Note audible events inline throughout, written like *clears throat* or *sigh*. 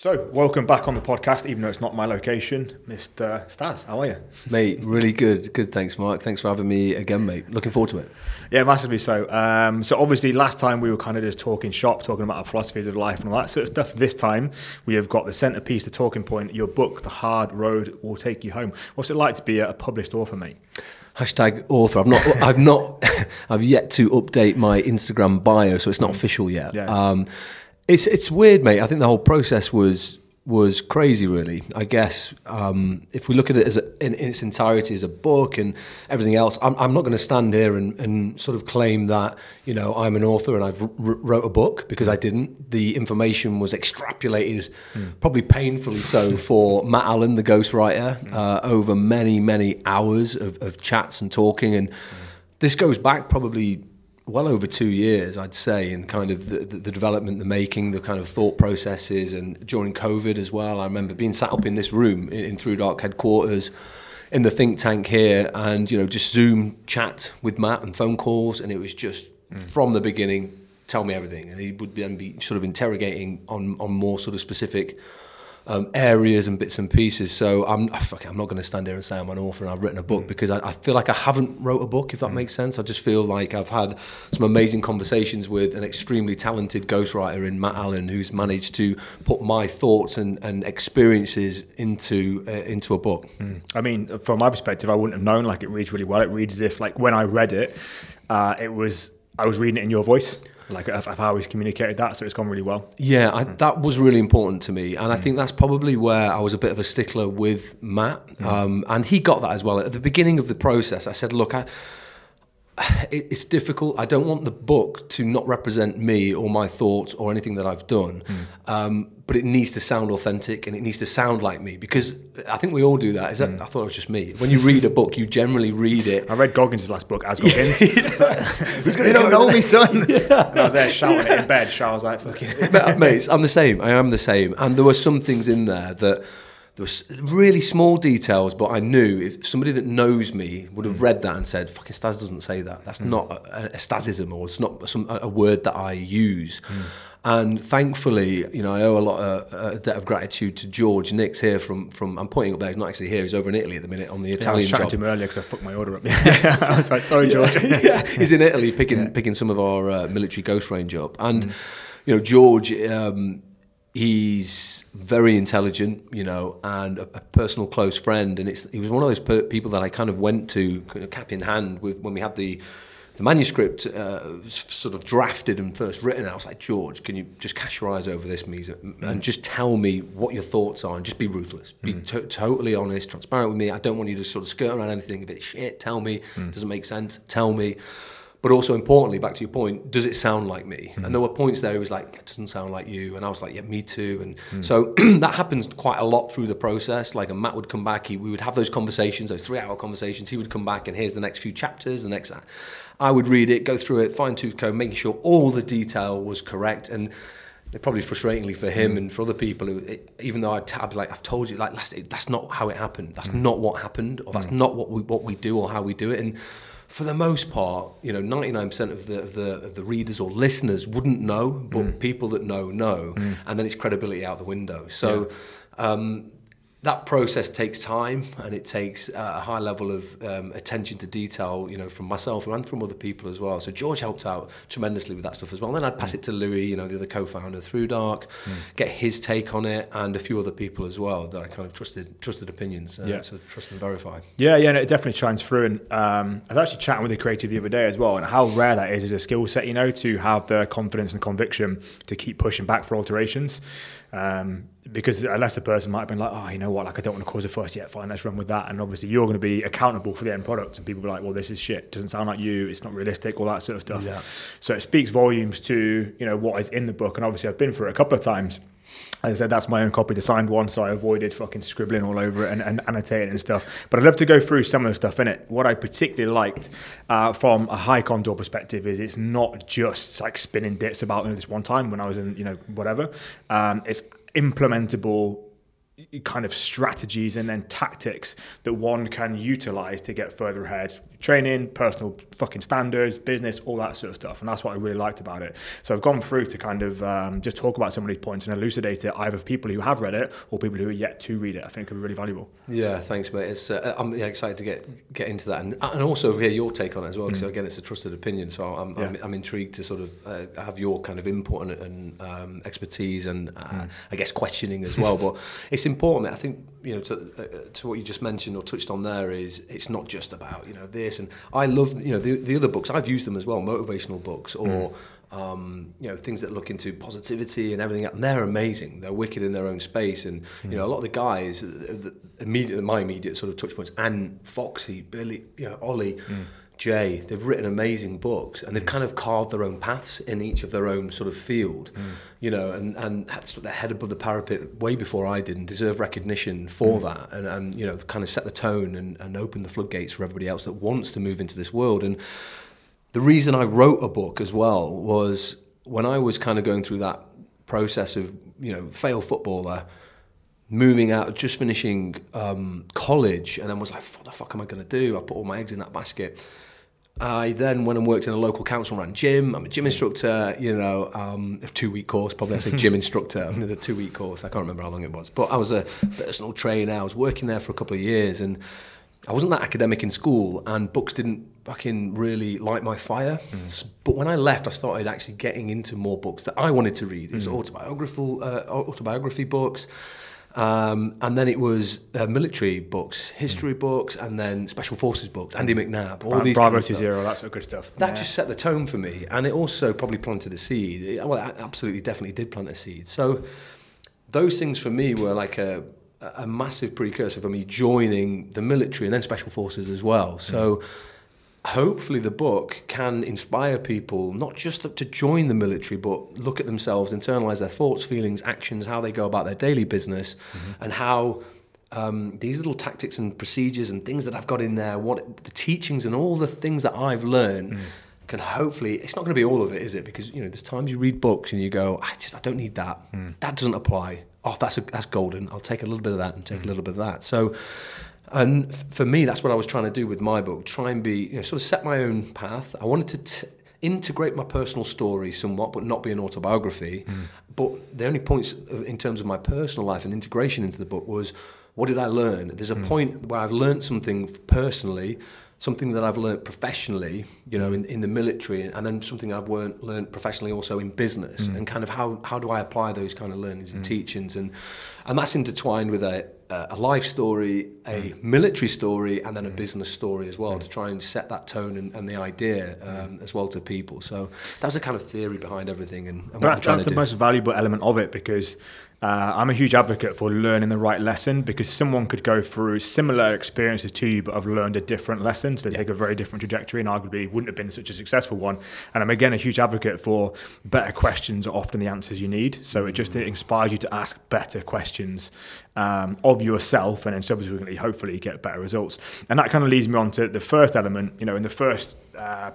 So, welcome back on the podcast, even though it's not my location, Mr. Staz. How are you? Mate, really good. Good, thanks, Mark. Thanks for having me again, mate. Looking forward to it. Yeah, massively so. Um, so, obviously, last time we were kind of just talking shop, talking about our philosophies of life and all that sort of stuff. This time, we have got the centerpiece, the talking point, your book, The Hard Road Will Take You Home. What's it like to be a published author, mate? Hashtag author. I've not. I've not. *laughs* I've yet to update my Instagram bio, so it's not official yet. Yeah. Um, it's it's weird, mate. I think the whole process was was crazy, really. I guess um, if we look at it as a, in, in, its entirety as a book and everything else, I'm, I'm not going to stand here and, and, sort of claim that you know I'm an author and I've r- wrote a book because I didn't. The information was extrapolated, mm. probably painfully so, for Matt Allen, the ghostwriter, mm. uh, over many many hours of, of chats and talking. And mm. this goes back probably well over two years, I'd say, in kind of the, the, the, development, the making, the kind of thought processes, and during COVID as well. I remember being sat up in this room in, in ThruDark headquarters in the think tank here, and you know, just Zoom chat with Matt and phone calls, and it was just mm. from the beginning, tell me everything, and he would then be sort of interrogating on on more sort of specific um, areas and bits and pieces. So I'm oh, I'm not going to stand here and say I'm an author and I've written a book mm. because I, I, feel like I haven't wrote a book. If that mm. makes sense, I just feel like I've had some amazing conversations with an extremely talented ghostwriter in Matt Allen, who's managed to put my thoughts and, and experiences into uh, into a book. Mm. I mean, from my perspective, I wouldn't have known. Like it reads really well. It reads as if like when I read it, uh, it was I was reading it in your voice like of how he's communicated that. So it's gone really well. Yeah, I, that was really important to me, and I think that's probably where I was a bit of a stickler with Matt, um, and he got that as well at the beginning of the process. I said, look, I *sighs* it's difficult. I don't want the book to not represent me or my thoughts or anything that I've done, mm. um, but it needs to sound authentic and it needs to sound like me because I think we all do that. Is that? Mm. I thought it was just me. When you read a book, you generally read it. I read Goggins' last book as Goggins. *laughs* you *laughs* don't know me, son. *laughs* yeah. And I was there shouting it in bed. I was like, "Fucking." Mates, I'm the same. I am the same. And there were some things in there that there were really small details, but I knew if somebody that knows me would have mm. read that and said, "Fucking Staz doesn't say that. That's mm. not a, a Stazism, or it's not some a word that I use." Mm. And thankfully, you know, I owe a lot of a debt of gratitude to George Nix here from from. I'm pointing up there. He's not actually here. He's over in Italy at the minute on the Italian yeah, I was job. to him earlier because I fucked my order up. yeah, *laughs* *laughs* I was like, sorry, George. yeah, *laughs* yeah. he's in Italy picking yeah. picking some of our uh, military ghost range up, and mm. you know, George. Um, he's very intelligent, you know, and a, a, personal close friend. And it's he was one of those per- people that I kind of went to kind of cap in hand with when we had the the manuscript uh, sort of drafted and first written. I was like, George, can you just cast your eyes over this, Misa, and mm. just tell me what your thoughts are, and just be ruthless, be mm. to- totally honest, transparent with me. I don't want you to sort of skirt around anything. If it's shit, tell me. Mm. Doesn't make sense, tell me but also importantly, back to your point, does it sound like me? Mm. And there were points there he was like, it doesn't sound like you. And I was like, yeah, me too. And mm. so *clears throat* that happens quite a lot through the process. Like, and Matt would come back, he, we would have those conversations, those three hour conversations. He would come back and here's the next few chapters, the next. I would read it, go through it, fine tooth comb, making sure all the detail was correct. And probably frustratingly for him mm. and for other people, it, even though I'd tab like I've told you, like that's not how it happened. That's mm. not what happened, or that's mm. not what we what we do or how we do it. And for the most part, you know, 99% of the, of the, of the readers or listeners wouldn't know, but mm. people that know, know. Mm. And then it's credibility out the window. So, yeah. um, that process takes time and it takes uh, a high level of um, attention to detail, you know, from myself and from other people as well. So George helped out tremendously with that stuff as well. And then I'd pass it to Louis, you know, the other co-founder ThruDark, mm. get his take on it, and a few other people as well that I kind of trusted trusted opinions. Uh, yeah. So trust and verify. Yeah, yeah, and it definitely shines through. And um, I was actually chatting with the creative the other day as well, and how rare that is as a skill set, you know, to have the confidence and conviction to keep pushing back for alterations. Um, because a lesser person might have been like, oh, you know what, like I don't want to cause a fuss yet, fine, let's run with that. And obviously you're going to be accountable for the end product, and people be like, well, this is shit, doesn't sound like you, it's not realistic, all that sort of stuff. Yeah. So it speaks volumes to you know what is in the book, and obviously I've been through it a couple of times. As I said, that's my own copy, the signed one, so I avoided fucking scribbling all over it and, and annotating and stuff. But I'd love to go through some of the stuff in it. What I particularly liked uh, from a high contour perspective is it's not just like spinning dits about you know, this one time when I was in, you know, whatever. Um, it's implementable kind of strategies and then tactics that one can utilize to get further ahead training personal fucking standards business all that sort of stuff and that's what i really liked about it so i've gone through to kind of um, just talk about some of these points and elucidate it either for people who have read it or people who are yet to read it i think it could be really valuable yeah thanks mate it's, uh, i'm yeah, excited to get get into that and, and also hear your take on it as well mm. so again it's a trusted opinion so i'm, yeah. I'm, I'm, intrigued to sort of uh, have your kind of input and, and um, expertise and uh, mm. i guess questioning as well but *laughs* it's important. I think you know to, uh, to what you just mentioned or touched on there is it's not just about you know this. And I love you know the, the other books. I've used them as well, motivational books or. Mm. Um, you know things that look into positivity and everything, and they're amazing. They're wicked in their own space, and mm. you know a lot of the guys, the immediate, my immediate sort of touch points, and Foxy, Billy, you know Ollie, mm. Jay, they've written amazing books and they've kind of carved their own paths in each of their own sort of field, mm. you know, and, and had sort their head above the parapet way before I did and deserve recognition for mm. that and, and, you know, kind of set the tone and, and open the floodgates for everybody else that wants to move into this world. And the reason I wrote a book as well was when I was kind of going through that process of, you know, fail footballer, moving out, just finishing um, college, and then was like, what the fuck am I going to do? I put all my eggs in that basket I then went and worked in a local council run gym. I'm a gym instructor, you know, um, a two week course, probably I say gym *laughs* instructor. I did a two week course. I can't remember how long it was. But I was a personal trainer. I was working there for a couple of years and I wasn't that academic in school and books didn't fucking really light my fire. Mm. But when I left, I started actually getting into more books that I wanted to read. It was mm. autobiographical, uh, autobiography books. Um, and then it was uh, military books, history mm. books, and then special forces books. Andy McNab, all these Bravo Two Zero, that sort of good stuff. That yeah. just set the tone for me, and it also probably planted a seed. It, well, it absolutely, definitely did plant a seed. So those things for me were like a, a massive precursor for me joining the military and then special forces as well. So. Mm hopefully the book can inspire people not just to join the military but look at themselves internalize their thoughts feelings actions how they go about their daily business mm-hmm. and how um, these little tactics and procedures and things that I've got in there what the teachings and all the things that I've learned mm. can hopefully it's not going to be all of it is it because you know there's times you read books and you go I just I don't need that mm. that doesn't apply oh that's a, that's golden I'll take a little bit of that and take mm. a little bit of that so and for me, that's what I was trying to do with my book. Try and be, you know, sort of set my own path. I wanted to t- integrate my personal story somewhat, but not be an autobiography. Mm. But the only points in terms of my personal life and integration into the book was, what did I learn? There's a mm. point where I've learned something personally, something that I've learned professionally, you know, in, in the military, and then something I've learned, learned professionally also in business, mm. and kind of how, how do I apply those kind of learnings and mm. teachings, and and that's intertwined with a a life story, a mm. military story, and then a mm. business story as well mm. to try and set that tone and, and the idea mm. um, as well to people. So that's the kind of theory behind everything. And, and that's, that's the do. most valuable element of it because uh, I'm a huge advocate for learning the right lesson because someone could go through similar experiences to you but have learned a different lesson. So they yeah. take a very different trajectory and arguably wouldn't have been such a successful one. And I'm again a huge advocate for better questions are often the answers you need. So it just it inspires you to ask better questions um, of yourself and then subsequently hopefully get better results. And that kind of leads me on to the first element. You know, in the first uh,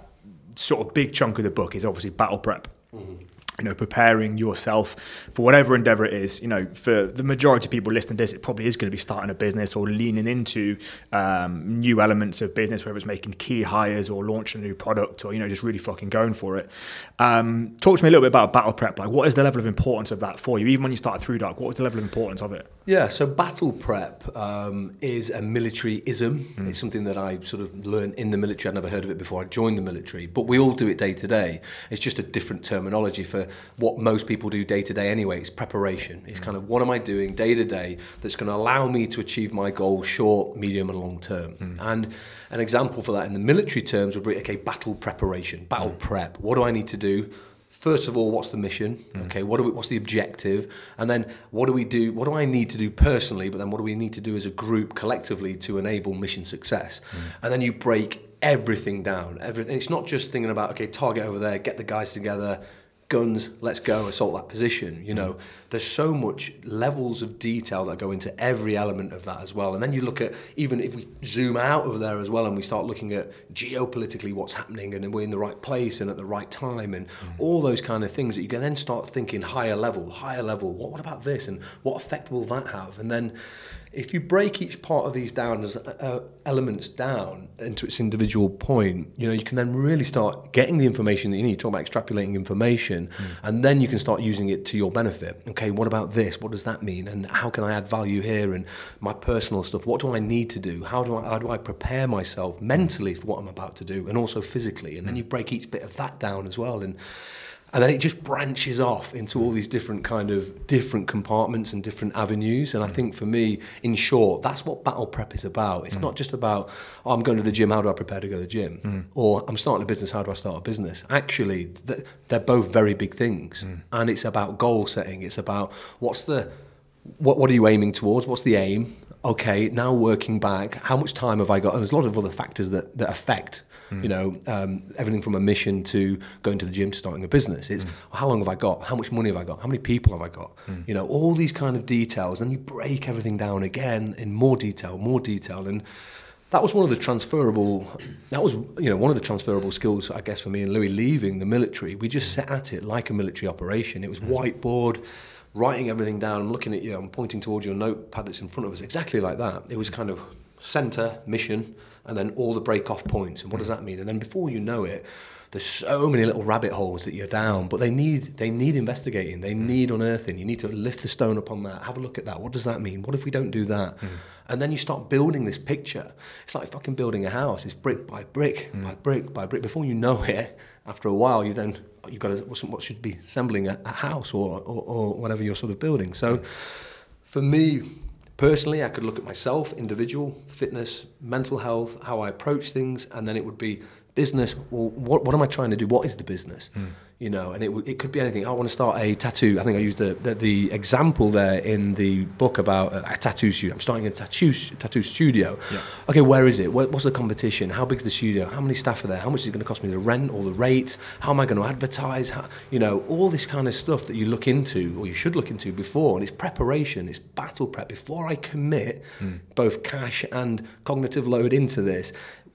sort of big chunk of the book is obviously battle prep. Mm-hmm you know, preparing yourself for whatever endeavor it is. You know, for the majority of people listening to this, it probably is going to be starting a business or leaning into um, new elements of business, whether it's making key hires or launching a new product or, you know, just really fucking going for it. Um, talk to me a little bit about battle prep. Like, what is the level of importance of that for you? Even when you started ThruDark, what was the level of importance of it? Yeah, so battle prep um, is a military ism. Mm. It's something that I sort of learned in the military. I'd never heard of it before I joined the military, but we all do it day to day. It's just a different terminology for what most people do day to day anyway. It's preparation. It's kind of what am I doing day to day that's going to allow me to achieve my goal short, medium, and long term. Mm. And an example for that in the military terms would be okay, battle preparation, battle mm. prep. What do I need to do? First of all, what's the mission? Mm. Okay, what do we, what's the objective? And then what do we do? What do I need to do personally? But then what do we need to do as a group collectively to enable mission success? Mm. And then you break everything down. Everything. It's not just thinking about okay, target over there, get the guys together guns, let's go, assault that position. You know, there's so much levels of detail that go into every element of that as well. And then you look at, even if we zoom out of there as well and we start looking at geopolitically what's happening and we're in the right place and at the right time and mm. all those kind of things that you can then start thinking higher level, higher level, what, what about this and what effect will that have? And then if you break each part of these down as uh, elements down into its individual point, you know, you can then really start getting the information that you need. Talk about extrapolating information, mm. and then you can start using it to your benefit. Okay, what about this? What does that mean? And how can I add value here? And my personal stuff. What do I need to do? How do I how do I prepare myself mentally for what I'm about to do, and also physically? And then you break each bit of that down as well, and and then it just branches off into all these different kind of different compartments and different avenues. And i think for me in short that's what battle prep is about. It's mm. not just about oh, i'm going to the gym how do i prepare to go to the gym? Mm. or i'm starting a business how do i start a business? Actually they're both very big things. Mm. and it's about goal setting. It's about what's the what, what are you aiming towards? What's the aim? Okay now working back how much time have i got? And there's a lot of other factors that, that affect Mm. You know, um, everything from a mission to going to the gym to starting a business. It's mm. how long have I got? How much money have I got? How many people have I got? Mm. You know, all these kind of details. And you break everything down again in more detail, more detail. And that was one of the transferable that was you know one of the transferable skills I guess for me and Louis leaving the military we just sat at it like a military operation it was mm. whiteboard writing everything down I'm looking at you I'm pointing towards your notepad that's in front of us exactly like that it was kind of center mission and then all the break off points. And what does that mean? And then before you know it, there's so many little rabbit holes that you're down, but they need they need investigating, they need unearthing. You need to lift the stone upon that, have a look at that. What does that mean? What if we don't do that? Mm. And then you start building this picture. It's like fucking building a house. It's brick by brick mm. by brick by brick. Before you know it, after a while, you then you've got to, what should be assembling a, a house or, or, or whatever you're sort of building. So, for me, Personally, I could look at myself, individual, fitness, mental health, how I approach things, and then it would be business. Well, what, what am I trying to do? What is the business? Mm you know, and it, it could be anything. I want to start a tattoo. I think I used the, the, the example there in the book about a, a tattoo studio. I'm starting a tattoo tattoo studio. Yeah. Okay, where is it? what's the competition? How big is the studio? How many staff are there? How much is it going to cost me the rent or the rates? How am I going to advertise? How, you know, all this kind of stuff that you look into or you should look into before. And it's preparation. It's battle prep before I commit mm. both cash and cognitive load into this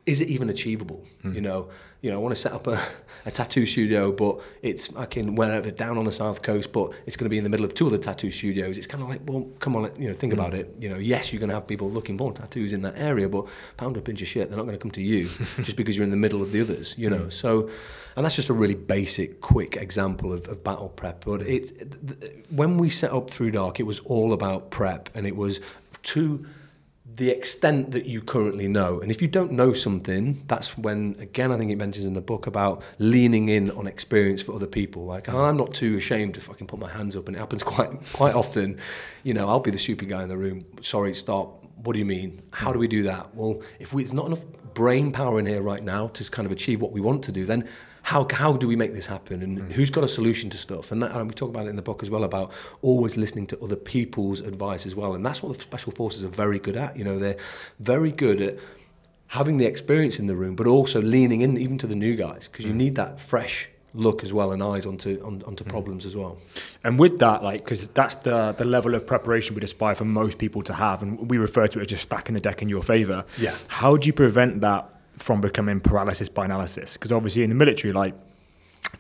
is it even achievable? Mm. You know, you know, I want to set up a, a tattoo studio, but it's I can wherever down on the south coast, but it's going to be in the middle of two other tattoo studios. It's kind of like, well, come on, you know, think mm. about it. You know, yes, you're going to have people looking for tattoos in that area, but pound a pinch of shit, they're not going to come to you *laughs* just because you're in the middle of the others. You know, mm. so and that's just a really basic, quick example of, of battle prep. But it, when we set up ThruDark, it was all about prep, and it was to the extent that you currently know. And if you don't know something, that's when, again, I think it mentions in the book about leaning in on experience for other people. Like, ah, I'm not too ashamed if I can put my hands up, and it happens *laughs* quite quite often. You know, I'll be the stupid guy in the room. Sorry, stop. What do you mean? How do we do that? Well, if we, there's not enough brain power in here right now to kind of achieve what we want to do, then how, how do we make this happen and mm. who's got a solution to stuff and, that, and we talk about it in the book as well about always listening to other people's advice as well and that's what the special forces are very good at you know they're very good at having the experience in the room but also leaning in even to the new guys because mm. you need that fresh look as well and eyes onto on, onto mm. problems as well. And with that, like, because that's the the level of preparation we'd aspire for most people to have, and we refer to it as just stacking the deck in your favour. Yeah. How do you prevent that from becoming paralysis by analysis. Because obviously in the military, like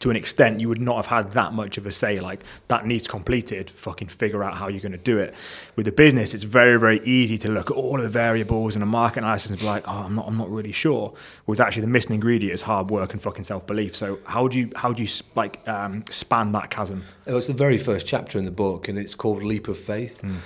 to an extent, you would not have had that much of a say. Like that needs completed. Fucking figure out how you're going to do it. With the business, it's very very easy to look at all of the variables and a market analysis and be like, oh, I'm not I'm not really sure. With actually the missing ingredient is hard work and fucking self belief. So how do you how do you like um, span that chasm? It was the very first chapter in the book, and it's called Leap of Faith. Mm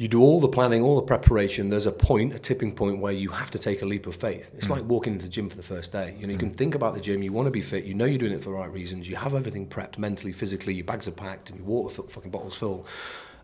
you do all the planning, all the preparation. There's a point, a tipping point where you have to take a leap of faith. It's mm. like walking into the gym for the first day. You know, you mm. can think about the gym. You want to be fit. You know you're doing it for the right reasons. You have everything prepped mentally, physically. Your bags are packed and your water fucking bottles full.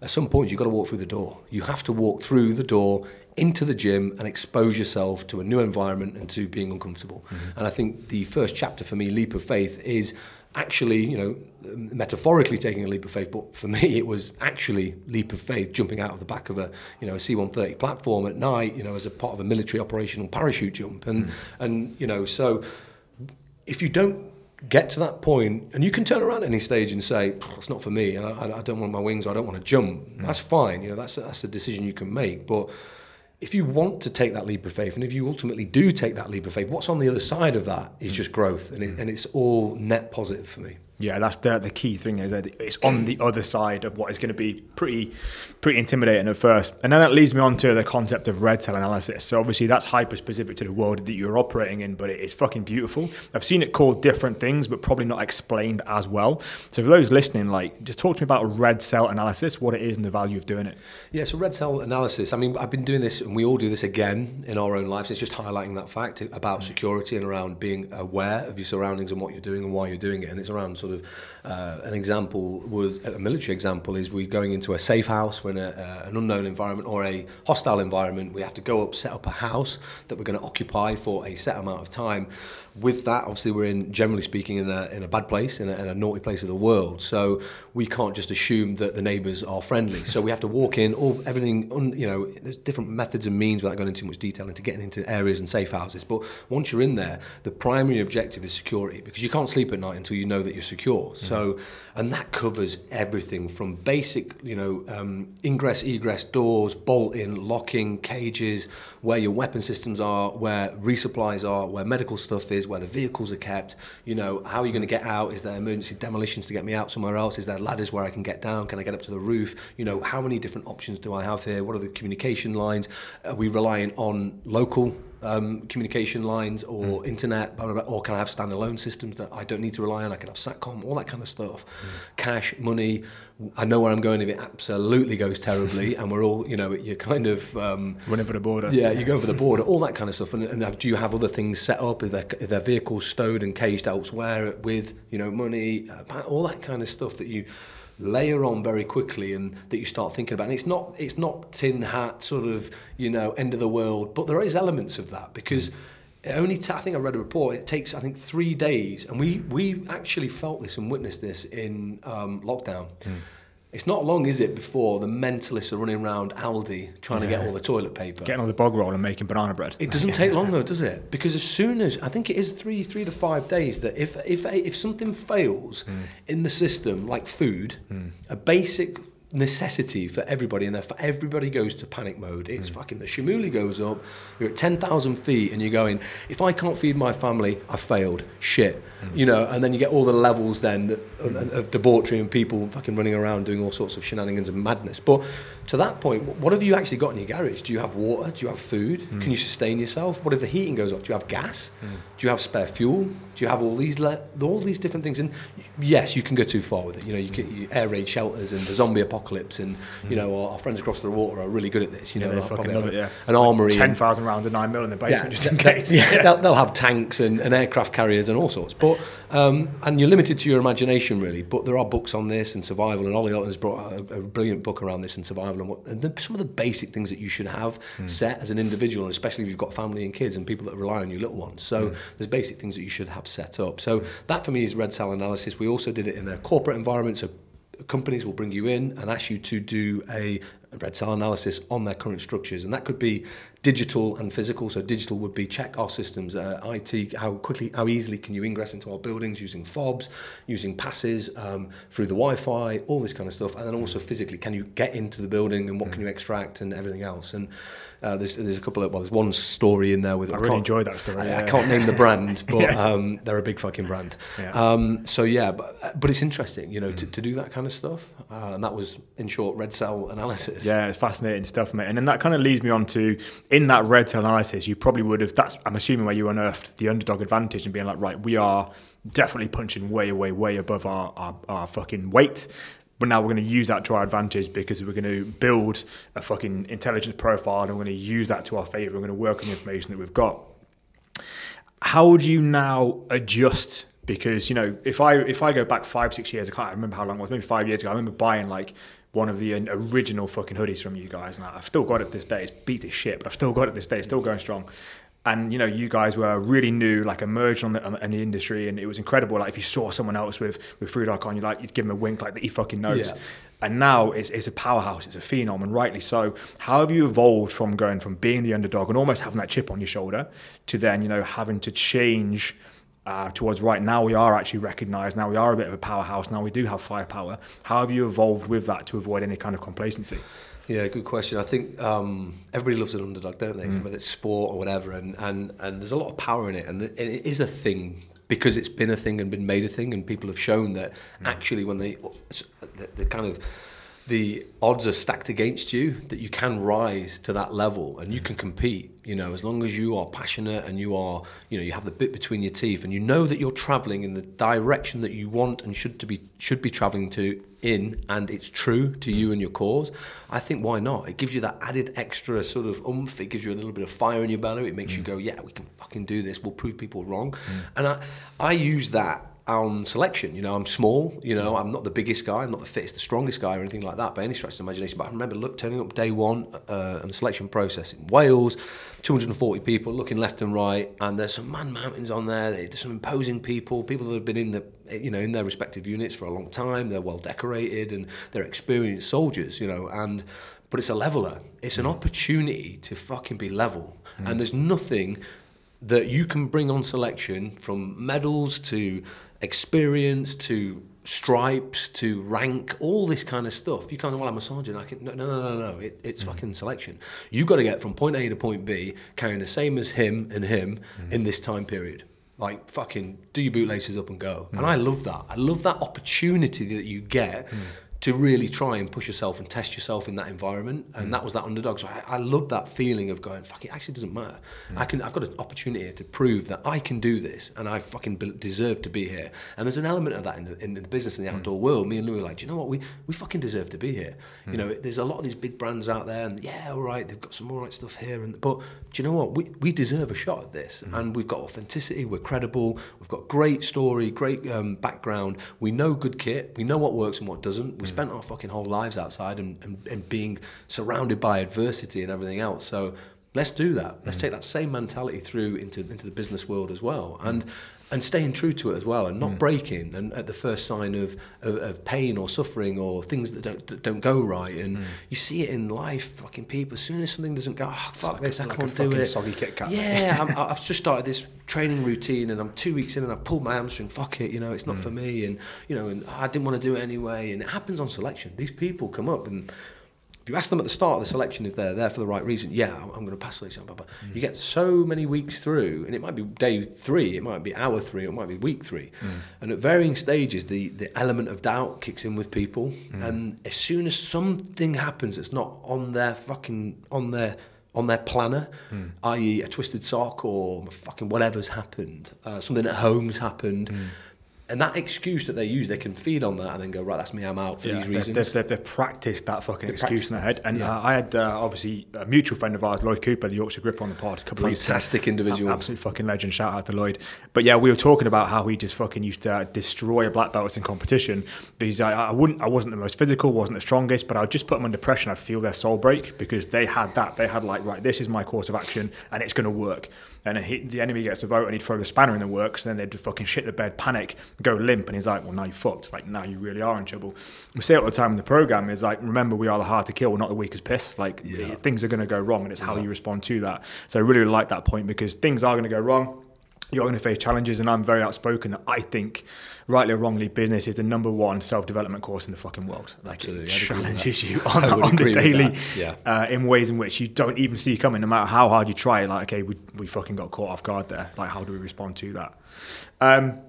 At some point, you've got to walk through the door. You have to walk through the door into the gym and expose yourself to a new environment and to being uncomfortable. Mm-hmm. And I think the first chapter for me, leap of faith, is actually, you know, metaphorically taking a leap of faith, but for *laughs* me it was actually leap of faith, jumping out of the back of a, you know, a C-130 platform at night, you know, as a part of a military operational parachute jump, and mm. and you know, so if you don't get to that point, and you can turn around at any stage and say, "It's not for me," and I, I don't want my wings, or I don't want to jump. Mm. That's fine. You know, that's that's a decision you can make. But if you want to take that leap of faith, and if you ultimately do take that leap of faith, what's on the other side of that is just growth, and, it, mm. and it's all net positive for me. Yeah, that's the the key thing is that it's on the other side of what is going to be pretty pretty intimidating at first, and then that leads me on to the concept of red cell analysis. So obviously that's hyper specific to the world that you're operating in, but it is fucking beautiful. I've seen it called different things, but probably not explained as well. So for those listening, like just talk to me about red cell analysis, what it is, and the value of doing it. Yeah, so red cell analysis. I mean, I've been doing this, and we all do this again in our own lives. It's just highlighting that fact about security and around being aware of your surroundings and what you're doing and why you're doing it, and it's around sort of. Uh, an example was a military example is we're going into a safe house, we're in a, uh, an unknown environment or a hostile environment. We have to go up, set up a house that we're going to occupy for a set amount of time. With that, obviously, we're in generally speaking in a, in a bad place, in a, in a naughty place of the world. So we can't just assume that the neighbours are friendly. So we have to walk in, all everything. Un, you know, there's different methods and means without going into too much detail into getting into areas and safe houses. But once you're in there, the primary objective is security because you can't sleep at night until you know that you're secure. Mm-hmm. So and that covers everything from basic, you know, um, ingress, egress doors, bolting, locking, cages, where your weapon systems are, where resupplies are, where medical stuff is, where the vehicles are kept. You know, how are you going to get out? Is there emergency demolitions to get me out somewhere else? Is there ladders where I can get down? Can I get up to the roof? You know, how many different options do I have here? What are the communication lines? Are we relying on local um, communication lines or mm. internet, blah, blah, blah, or can I have standalone systems that I don't need to rely on? I can have SATCOM, all that kind of stuff. Mm. Cash, money. I know where I'm going if it absolutely goes terribly, *laughs* and we're all, you know, you're kind of um, running for the border. Yeah, you go for the *laughs* border, all that kind of stuff. And, and do you have other things set up? Is there, is there vehicles stowed and caged elsewhere with, you know, money, uh, all that kind of stuff that you layer on very quickly and that you start thinking about. And it's not it's not tin hat sort of you know end of the world, but there is elements of that because. It only t- I think I read a report. It takes I think three days, and we we actually felt this and witnessed this in um, lockdown. Mm. It's not long, is it, before the mentalists are running around Aldi trying yeah. to get all the toilet paper. Getting on the bog roll and making banana bread. It doesn't take long *laughs* though, does it? Because as soon as I think it is three, three to five days that if if if something fails mm. in the system, like food, mm. a basic necessity for everybody, and therefore everybody goes to panic mode. It's mm. fucking the shimuli goes up. You're at ten thousand feet, and you're going. If I can't feed my family, I failed. Shit, mm. you know. And then you get all the levels then that, mm. of debauchery and people fucking running around doing all sorts of shenanigans and madness. But to that point, what have you actually got in your garage? Do you have water? Do you have food? Mm. Can you sustain yourself? What if the heating goes off? Do you have gas? Mm. Do you have spare fuel? Do you have all these le- all these different things? And yes, you can go too far with it. You know, you can you air raid shelters and the zombie apocalypse, and mm. you know, our, our, friends across the water are really good at this. You yeah, know, they fucking love it. Yeah, an armory, ten thousand rounds of nine mil in the basement yeah, just in *laughs* case. Yeah, they'll, they'll, have tanks and, and, aircraft carriers and all sorts. But um, and you're limited to your imagination really. But there are books on this and survival, and Ollie has brought a, a, brilliant book around this and survival and, what, and the, some of the basic things that you should have mm. set as an individual, and especially if you've got family and kids and people that rely on you, little ones. So mm. there's basic things that you should have set up. So that for me is red cell analysis. We also did it in a corporate environment, so companies will bring you in and ask you to do a red cell analysis on their current structures and that could be digital and physical so digital would be check our systems uh, IT how quickly how easily can you ingress into our buildings using fobs using passes um, through the Wi-Fi all this kind of stuff and then also physically can you get into the building and what can you extract and everything else and uh, there's, there's a couple of well, there's one story in there with. I, I really enjoyed that story. I, yeah. I, can't name the *laughs* brand, but yeah. um, they're a big fucking brand. Yeah. Um, so yeah, but but it's interesting, you know, mm. to, to do that kind of stuff, uh, and that was in short red cell analysis. Yeah, it's fascinating stuff, mate. And then that kind of leads me on to in that red cell analysis, you probably would have. That's I'm assuming where you unearthed the underdog advantage and being like, right, we are definitely punching way, way, way above our, our, our fucking weight but now we're going to use that to our advantage because we're going to build a fucking intelligence profile and we're going to use that to our favor. We're going to work on the information that we've got. How would you now adjust? Because you know, if I if I go back five six years, I can't remember how long it was. Maybe five years ago, I remember buying like one of the uh, original fucking hoodies from you guys, and I've still got it this day. It's beat as shit, but I've still got it this day. It's still going strong and you know you guys were really new like emerged on the, on the, in the industry and it was incredible like if you saw someone else with with Food Icon you like you'd give them a wink like that he fucking knows yeah. and now it's, it's a powerhouse it's a phenom and rightly so how have you evolved from going from being the underdog and almost having that chip on your shoulder to then you know having to change uh, towards right now we are actually recognised. Now we are a bit of a powerhouse. Now we do have firepower. How have you evolved with that to avoid any kind of complacency? Yeah, good question. I think um, everybody loves an underdog, don't they? Mm. Whether it's sport or whatever, and, and, and there's a lot of power in it, and, and it is a thing because it's been a thing and been made a thing, and people have shown that mm. actually when they the, the kind of the odds are stacked against you that you can rise to that level and you can compete you know as long as you are passionate and you are you know you have the bit between your teeth and you know that you're traveling in the direction that you want and should to be should be traveling to in and it's true to you and your cause i think why not? It gives you that added extra sort of oomph. It gives you a little bit of fire in your belly. It makes mm. you go yeah we can fucking do this. We'll prove people wrong. Mm. and i i use that on selection. You know, I'm small. You know, I'm not the biggest guy. I'm not the fittest, the strongest guy, or anything like that by any stretch of imagination. But I remember look, turning up day one uh, and the selection process in Wales, 240 people looking left and right, and there's some man mountains on there. There's some imposing people, people that have been in the you know in their respective units for a long time. They're well decorated and they're experienced soldiers. You know, and but it's a leveler. It's an opportunity to fucking be level, mm. and there's nothing that you can bring on selection from medals to experience to stripes to rank, all this kind of stuff. You can't say, well, I'm a sergeant. I can, no, no, no, no, no. It, it's mm. fucking selection. You've got to get from point A to point B carrying the same as him and him mm. in this time period. Like, fucking do your bootlaces up and go. Mm. And I love that. I love that opportunity that you get mm to really try and push yourself and test yourself in that environment. And mm. that was that underdog. So I, I love that feeling of going, fuck, it actually doesn't matter. Mm. I can, I've got an opportunity here to prove that I can do this and I fucking deserve to be here. And there's an element of that in the, in the business and the mm. outdoor mm. world. Me and Louis are like, do you know what? We, we fucking deserve to be here. You mm. know, there's a lot of these big brands out there and yeah, all right, they've got some all right stuff here. And But do you know what? We, we deserve a shot at this. Mm. And we've got authenticity, we're credible, we've got great story, great um, background. We know good kit, we know what works and what doesn't. We spent our fucking whole lives outside and, and, and being surrounded by adversity and everything else. So let's do that. Let's mm. take that same mentality through into into the business world as well, and and staying true to it as well, and not mm. breaking. And at the first sign of, of, of pain or suffering or things that don't that don't go right, and mm. you see it in life, fucking people. As soon as something doesn't go, oh, fuck like this, a, I like can't do it. Soggy Kit Kat. Yeah, i have *laughs* just started this training routine, and I'm two weeks in, and I've pulled my hamstring. Fuck it, you know, it's not mm. for me, and you know, and I didn't want to do it anyway. And it happens on selection. These people come up and if you ask them at the start of the selection if they're there for the right reason, yeah, I'm going to pass selection. But mm. you get so many weeks through, and it might be day three, it might be hour three, it might be week three, mm. and at varying stages, the the element of doubt kicks in with people, mm. and as soon as something happens that's not on their fucking on their on their planner, mm. i.e., a twisted sock or fucking whatever's happened, uh, something at home's happened. Mm and that excuse that they use, they can feed on that and then go, right, that's me, I'm out for yeah, these reasons. They've, they've, they've practiced that fucking they've excuse in their head. And yeah. uh, I had uh, obviously a mutual friend of ours, Lloyd Cooper, the Yorkshire Grip on the pod, a couple of Fantastic individual. Absolute fucking legend. Shout out to Lloyd. But yeah, we were talking about how he just fucking used to destroy a black belts in competition because I, I wouldn't, I wasn't the most physical, wasn't the strongest, but I'd just put them under pressure and I'd feel their soul break because they had that. They had like, right, this is my course of action and it's going to work and he, the enemy gets a vote and he'd throw the spanner in the works and then they'd fucking shit the bed, panic, go limp, and he's like, well, now you're fucked. Like, now you really are in trouble. We say it all the time in the program is like, remember, we are the hard to kill, we're not the weakest piss. Like, yeah. things are going to go wrong, and it's how you respond to that. So I really, really like that point because things are going to go wrong you're going to face challenges, and I'm very outspoken that I think, rightly or wrongly, business is the number one self development course in the fucking world. Like Absolutely, it challenges you on, *laughs* the, on the daily yeah. uh, in ways in which you don't even see coming, no matter how hard you try. Like, okay, we, we fucking got caught off guard there. Like, how do we respond to that? Um,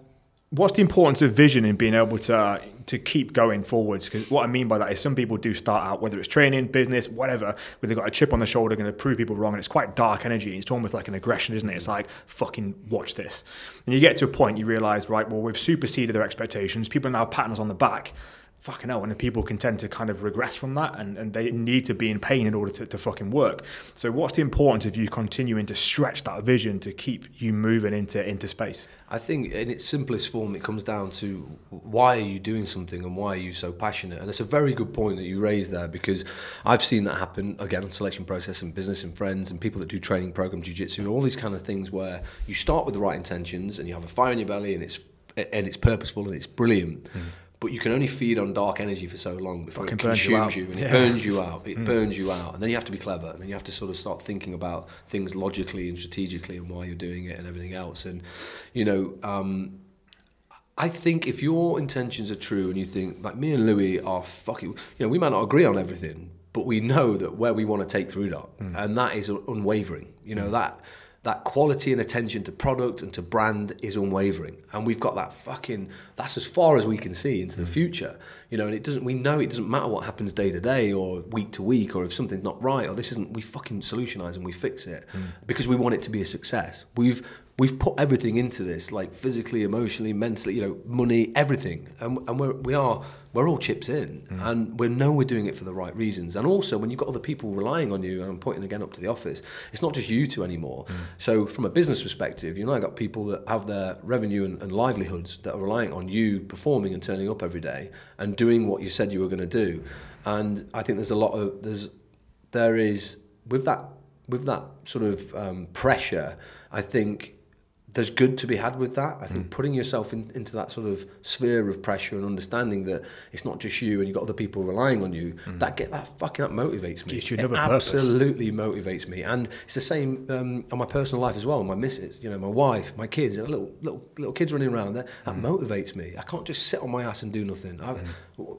what's the importance of vision in being able to to keep going forwards? Because what I mean by that is some people do start out, whether it's training, business, whatever, where they've got a chip on the shoulder, going to prove people wrong, and it's quite dark energy. It's almost like an aggression, isn't it? It's like fucking watch this, and you get to a point you realise, right? Well, we've superseded their expectations. People are now patting us on the back fucking hell, and people can tend to kind of regress from that and, and they need to be in pain in order to, to fucking work. So what's the importance of you continuing to stretch that vision to keep you moving into into space? I think in its simplest form it comes down to why are you doing something and why are you so passionate? And it's a very good point that you raised there because I've seen that happen again on selection process and business and friends and people that do training program jiu-jitsu and all these kind of things where you start with the right intentions and you have a fire in your belly and it's and it's purposeful and it's brilliant. Mm but you can only feed on dark energy for so long before Fucking it burns you consumes you, and Yeah. it burns you out. It hmm. burns you out, and then you have to be clever, and then you have to sort of start thinking about things logically and strategically and why you're doing it and everything else. And you know, um, I think if your intentions are true and you think like me and Louis are fucking, you know, we might not agree on everything, but we know that where we want to take ThruDark, hmm. and that is unwavering. You know hmm. that that quality and attention to product and to brand is unwavering, and we've got that fucking. That's as far as we can see into the mm. future. You know, and it doesn't. We know it doesn't matter what happens day to day or week to week, or if something's not right or this isn't. We fucking solutionize and we fix it mm. because we want it to be a success. We've we've put everything into this, like physically, emotionally, mentally, you know, money, everything, and, and we're, we are we're all chips in, and we know we're doing it for the right reasons. And also, when you've got other people relying on you, and I'm pointing again up to the office, it's not just you two anymore. So, from a business perspective, you know, I've got people that have their revenue and, and livelihoods that are relying on you performing and turning up every day and doing what you said you were going to do. And I think there's a lot of there's there is with that with that sort of um, pressure. I think there's good to be had with that. I think hmm. putting yourself in, into that sort of sphere of pressure and understanding that it's not just you and you've got other people relying on you. Hmm. That get that fucking that motivates me. It another purpose. absolutely motivates me, and it's the same um, on my personal life as well. My missus, you know, my wife, my kids, little little little kids running around. That that motivates me. I can't just sit on my ass and do nothing. I,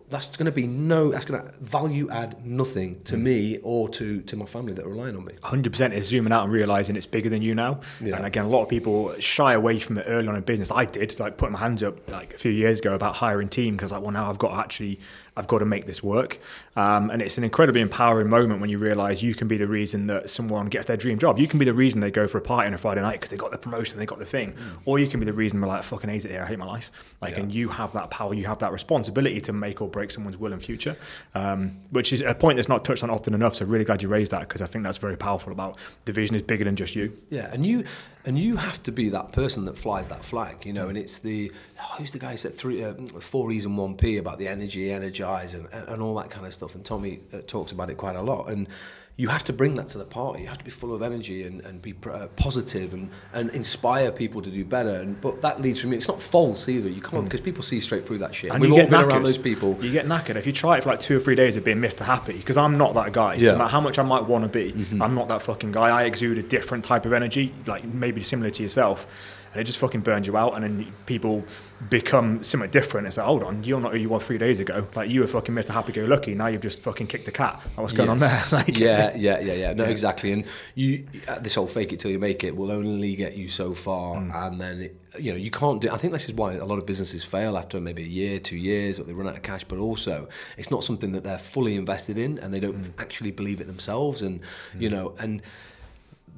That's going to be no. That's going to value add nothing to me or to to my family that are relying on me. 100% is zooming out and realizing it's bigger than you now. Yeah. And again, a lot of people shy away from it early on in business. I did, like putting my hands up like a few years ago about hiring team because like, well, now I've got to actually, I've got to make this work. Um, and it's an incredibly empowering moment when you realize you can be the reason that someone gets their dream job. You can be the reason they go for a party on a Friday night because they got the promotion, they got the thing. Or you can be the reason we're like, fucking hate it here, I hate my life. Like, Yeah. and you have that power, you have that responsibility to make or break someone's will and future, um, which is a point that's not touched on often enough. So really glad you raised that because I think that's very powerful about the vision is bigger than just you. Yeah, and you and you have to be that person that flies that flag, you know. And it's the oh, who's the guy who said three, uh, four E's and one P about the energy, energize, and, and, all that kind of stuff. And Tommy uh, talks about it quite a lot. And you have to bring that to the party. You have to be full of energy and, and be pr- uh, positive and, and inspire people to do better. And but that leads from me. It's not false either. You can't because people see straight through that shit. Mm. And We've you all get been knackered. around those people. You get knackered if you try it for like two or three days of being Mr. Happy. Because I'm not that guy. Yeah. Mm-hmm. No matter how much I might want to be, I'm not that fucking guy. I exude a different type of energy, like maybe similar to yourself, and it just fucking burns you out. And then people become somewhat different. It's like, hold on, you're not who you were three days ago. Like you were fucking Mr. Happy Go Lucky. Now you've just fucking kicked the cat. Like, what's going on there? Yes. *laughs* Like, yeah, yeah, yeah, yeah. No, exactly. And you, uh, this whole fake it till you make it will only get you so far, Mm. and then it, you know you can't do. I think this is why a lot of businesses fail after maybe a year, two years, or they run out of cash. But also, it's not something that they're fully invested in, and they don't Mm. actually believe it themselves. And you know, and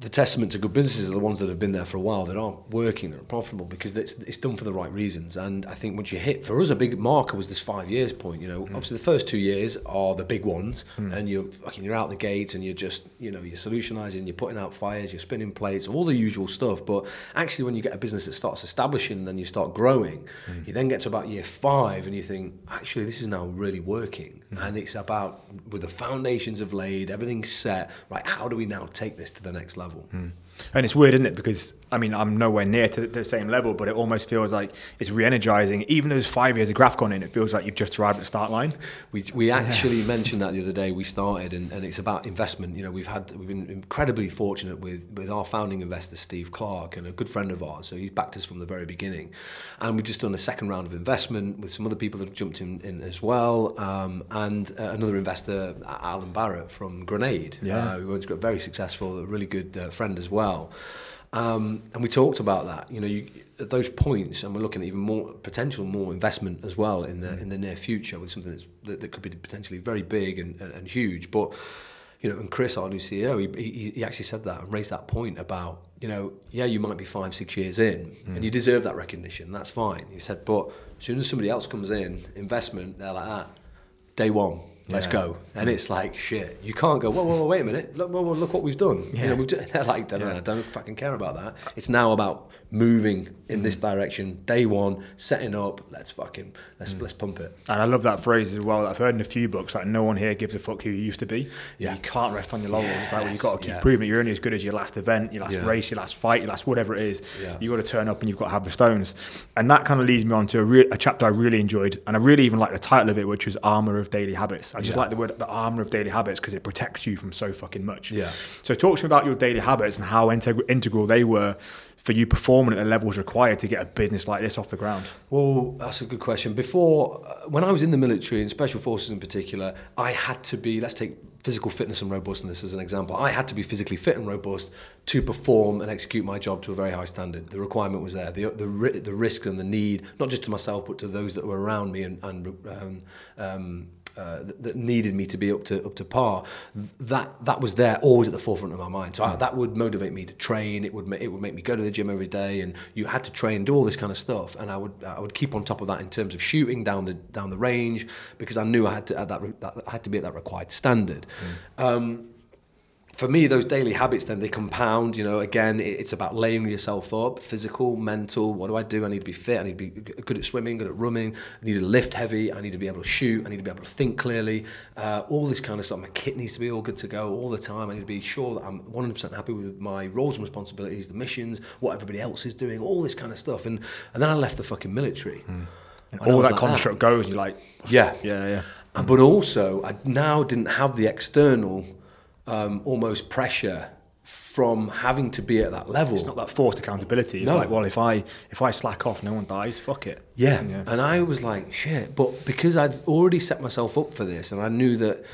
the testament to good businesses are the ones that have been there for a while that are working, that are profitable because it's, it's done for the right reasons. And I think once you hit, for us, a big marker was this five years point. You know, mm. obviously the first two years are the big ones, mm. and you're fucking you're out the gates and you're just you know you're solutionizing, you're putting out fires, you're spinning plates, all the usual stuff. But actually, when you get a business that starts establishing, then you start growing. Mm. You then get to about year five, and you think, actually, this is now really working, and it's about with the foundations have laid, everything's set. Right, how do we now take this to the next level? And it's weird, isn't it? Because I mean, I'm nowhere near to the same level, but it almost feels like it's re-energizing. Even though there's five years of graph gone in, it feels like you've just arrived at the start line. We, we actually mentioned that the other day we started and, and it's about investment. You know we've had we've been incredibly fortunate with with our founding investor Steve Clark and a good friend of ours. So he's backed us from the very beginning. And we've just done a second round of investment with some other people that have jumped in, in as well. Um, and uh, another investor Alan Barratt from Grenade. Yeah. uh, who was very successful a really good uh, friend as well um, and we talked about that. You know, you, at those points, and we're looking at even more potential, more investment as well in the in the near future with something that, that could be potentially very big and, and, and huge. But you know, and Chris, our new CEO, he, he, he actually said that and raised that point about you know, yeah, you might be five, six years in, and you deserve that recognition. That's fine. He said, but as soon as somebody else comes in, investment, they're like that. Day one, let's Yeah. go. And it's like shit. You can't go. Whoa, whoa, whoa wait a minute. Look, whoa, whoa, look what we've done. You know, we've done, they're like, don't, Yeah. I don't fucking care about that. It's now about moving in this mm-hmm. direction. Day one, setting up. Let's fucking let's mm. let's pump it. And I love that phrase as well. I've heard in a few books like no one here gives a fuck who you used to be. Yeah. You can't rest on your laurels. It's like well, you've got to keep yeah. proving it. You're only as good as your last event, your last Yeah. race, your last fight, your last whatever it is. Yeah. You've got to turn up and you've got to have the stones. And that kind of leads me on to a, re- a chapter I really enjoyed. And I really even like the title of it, which was Armor of Daily Habits. I just like the word the armor of daily habits because it protects you from so fucking much. Yeah. So talk to me about your daily habits and how integ- integral they were for you performing at the levels required to get a business like this off the ground. Well, that's a good question. Before, uh, when I was in the military and special forces in particular, I had to be, let's take physical fitness and robustness as an example. I had to be physically fit and robust to perform and execute my job to a very high standard. The requirement was there. The, the, the risk and the need, not just to myself, but to those that were around me and, and um, um, uh, that, that needed me to be up to up to par. That that was there, always at the forefront of my mind. So I, that would motivate me to train. It would ma- it would make me go to the gym every day, and you had to train, do all this kind of stuff. And I would I would keep on top of that in terms of shooting down the down the range because I knew I had to at that, re- that I had to be at that required standard. Um, for me, those daily habits then they compound. You know, again, it's about laying yourself up, physical, mental. What do I do? I need to be fit. I need to be good at swimming, good at running. I need to lift heavy. I need to be able to shoot. I need to be able to think clearly. Uh, all this kind of stuff. My kit needs to be all good to go all the time. I need to be sure that I'm 100% happy with my roles and responsibilities, the missions, what everybody else is doing, all this kind of stuff. And and then I left the fucking military. And When all that like construct goes, and you're like, Yeah. yeah, yeah. Uh, But also, I now didn't have the external, um, almost pressure from having to be at that level. It's not that forced accountability. It's No. like, well, if I if I slack off, no one dies. Fuck it. Yeah. Yeah. And I was like, shit. But because I'd already set myself up for this and I knew that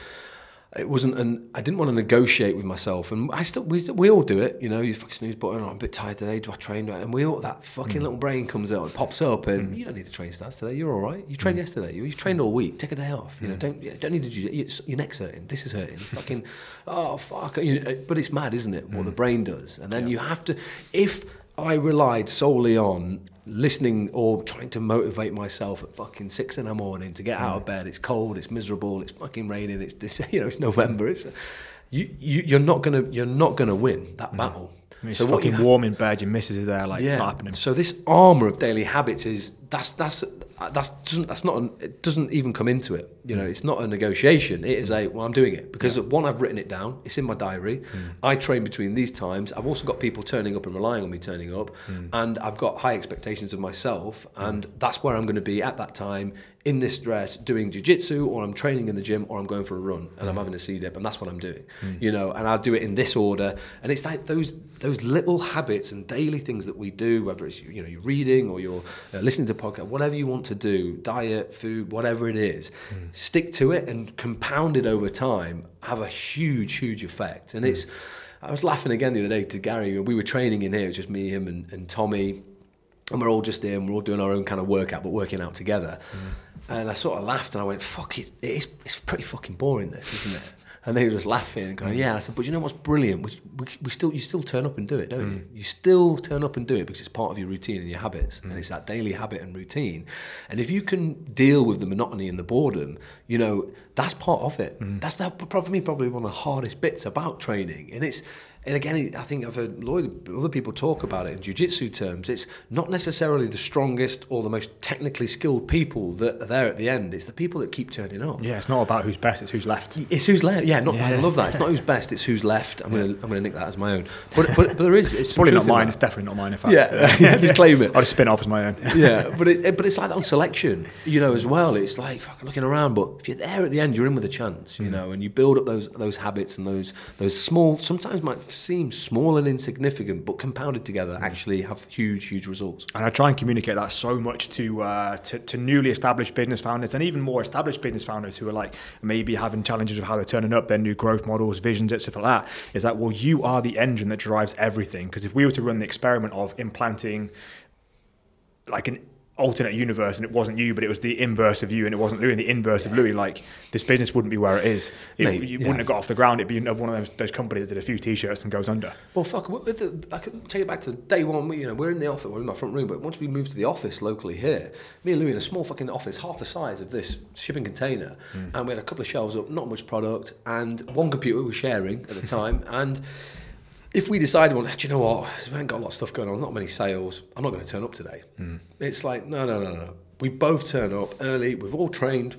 it wasn't an, I didn't want to negotiate with myself. And I still, we, we all do it, you know, you fucking snooze button, oh, I'm a bit tired today, do I train? And we all, that fucking mm. little brain comes out, pops up and mm. you don't need to train Staz today, you're all right. You trained mm. yesterday, you, you've trained all week, take a day off, you know, don't, you don't need to do, your, your neck's hurting, this is hurting, fucking, *laughs* oh, fuck. You know, uh, but it's mad, isn't it, what the brain does. And then you have to, if I relied solely on listening or trying to motivate myself at fucking six in the morning to get out of mm. bed. It's cold, it's miserable, it's fucking raining, it's *laughs* you know, it's November. It's you, you you're not gonna you're not gonna win that mm. battle. It's So fucking have- warm in bed. Your missus is there, like yeah. happening. so this armor of daily habits is that's that's that's doesn't that's not an, it doesn't even come into it. You know, it's not a negotiation. It is a well, I'm doing it because one, I've written it down. It's in my diary. Hmm. I train between these times. I've also got people turning up and relying on me turning up, hmm. and I've got high expectations of myself, hmm. and that's where I'm going to be at that time in this dress doing jujitsu, or I'm training in the gym, or I'm going for a run and I'm mm. having a sea dip, and that's what I'm doing. Mm. You know, and I'll do it in this order, and it's like those those little habits and daily things that we do, whether it's you know you're reading or you're uh, listening to podcast, whatever you want to do, diet, food, whatever it is, mm. stick to it and compound it over time, have a huge, huge effect. And it's, I was laughing again the other day to Gary. We were training in here, it was just me, him, and, and Tommy, and we're all just in. we're all doing our own kind of workout, but working out together. And I sort of laughed and I went, "Fuck it, it is, it's pretty fucking boring, this, isn't it?" And they were just laughing and going, "Yeah." I said, "But you know what's brilliant? We, we, we still, you still turn up and do it, don't you? Mm. You still turn up and do it because it's part of your routine and your habits, and mm. it's that daily habit and routine. And if you can deal with the monotony and the boredom, you know that's part of it. Mm. That's that for me probably one of the hardest bits about training, and it's." And again, I think I've heard Lloyd, other people talk about it in jiu-jitsu terms. It's not necessarily the strongest or the most technically skilled people that are there at the end. It's the people that keep turning up. Yeah, it's not about who's best; it's who's left. It's who's left. Yeah, not, I love that. It's not who's best. It's who's left. I'm gonna I'm gonna nick that as my own. But but, but there is. It's Probably not mine. It's definitely not mine. In fact, Yeah, *laughs* yeah, just claim it. I'll just spin it off as my own. *laughs* yeah, but it, but it's like that on selection, you know, as well. It's like fucking looking around, but if you're there at the end, you're in with a chance, you mm. know, and you build up those those habits and those those small, sometimes might seem small and insignificant, but compounded together actually have huge, huge results. And I try and communicate that so much to, uh, to to newly established business founders and even more established business founders who are like maybe having challenges with how they're turning up their new growth models, visions, etc. like that. Is that well, you are the engine that drives everything. Because if we were to run the experiment of implanting like an alternate universe and it wasn't you, but it was the inverse of you and it wasn't Louis and the inverse of Louis, like this business wouldn't be where it is. It, Mate, you yeah. wouldn't have got off the ground. It'd be one of those, those companies that did a few t-shirts and goes under. Well, fuck. The, I can take it back to day one. We, you know, we're in the office. We're in my front room. But once we moved to the office locally here, me and Louis in a small fucking office, half the size of this shipping container, hmm. and we had a couple of shelves up, not much product, and one computer we were sharing at the time, and. If we decided, well, ah, do you know what? We ain't got a lot of stuff going on, not many sales. I'm not going to turn up today. Hmm. It's like, no, no, no, no. We both turn up early. We've all trained.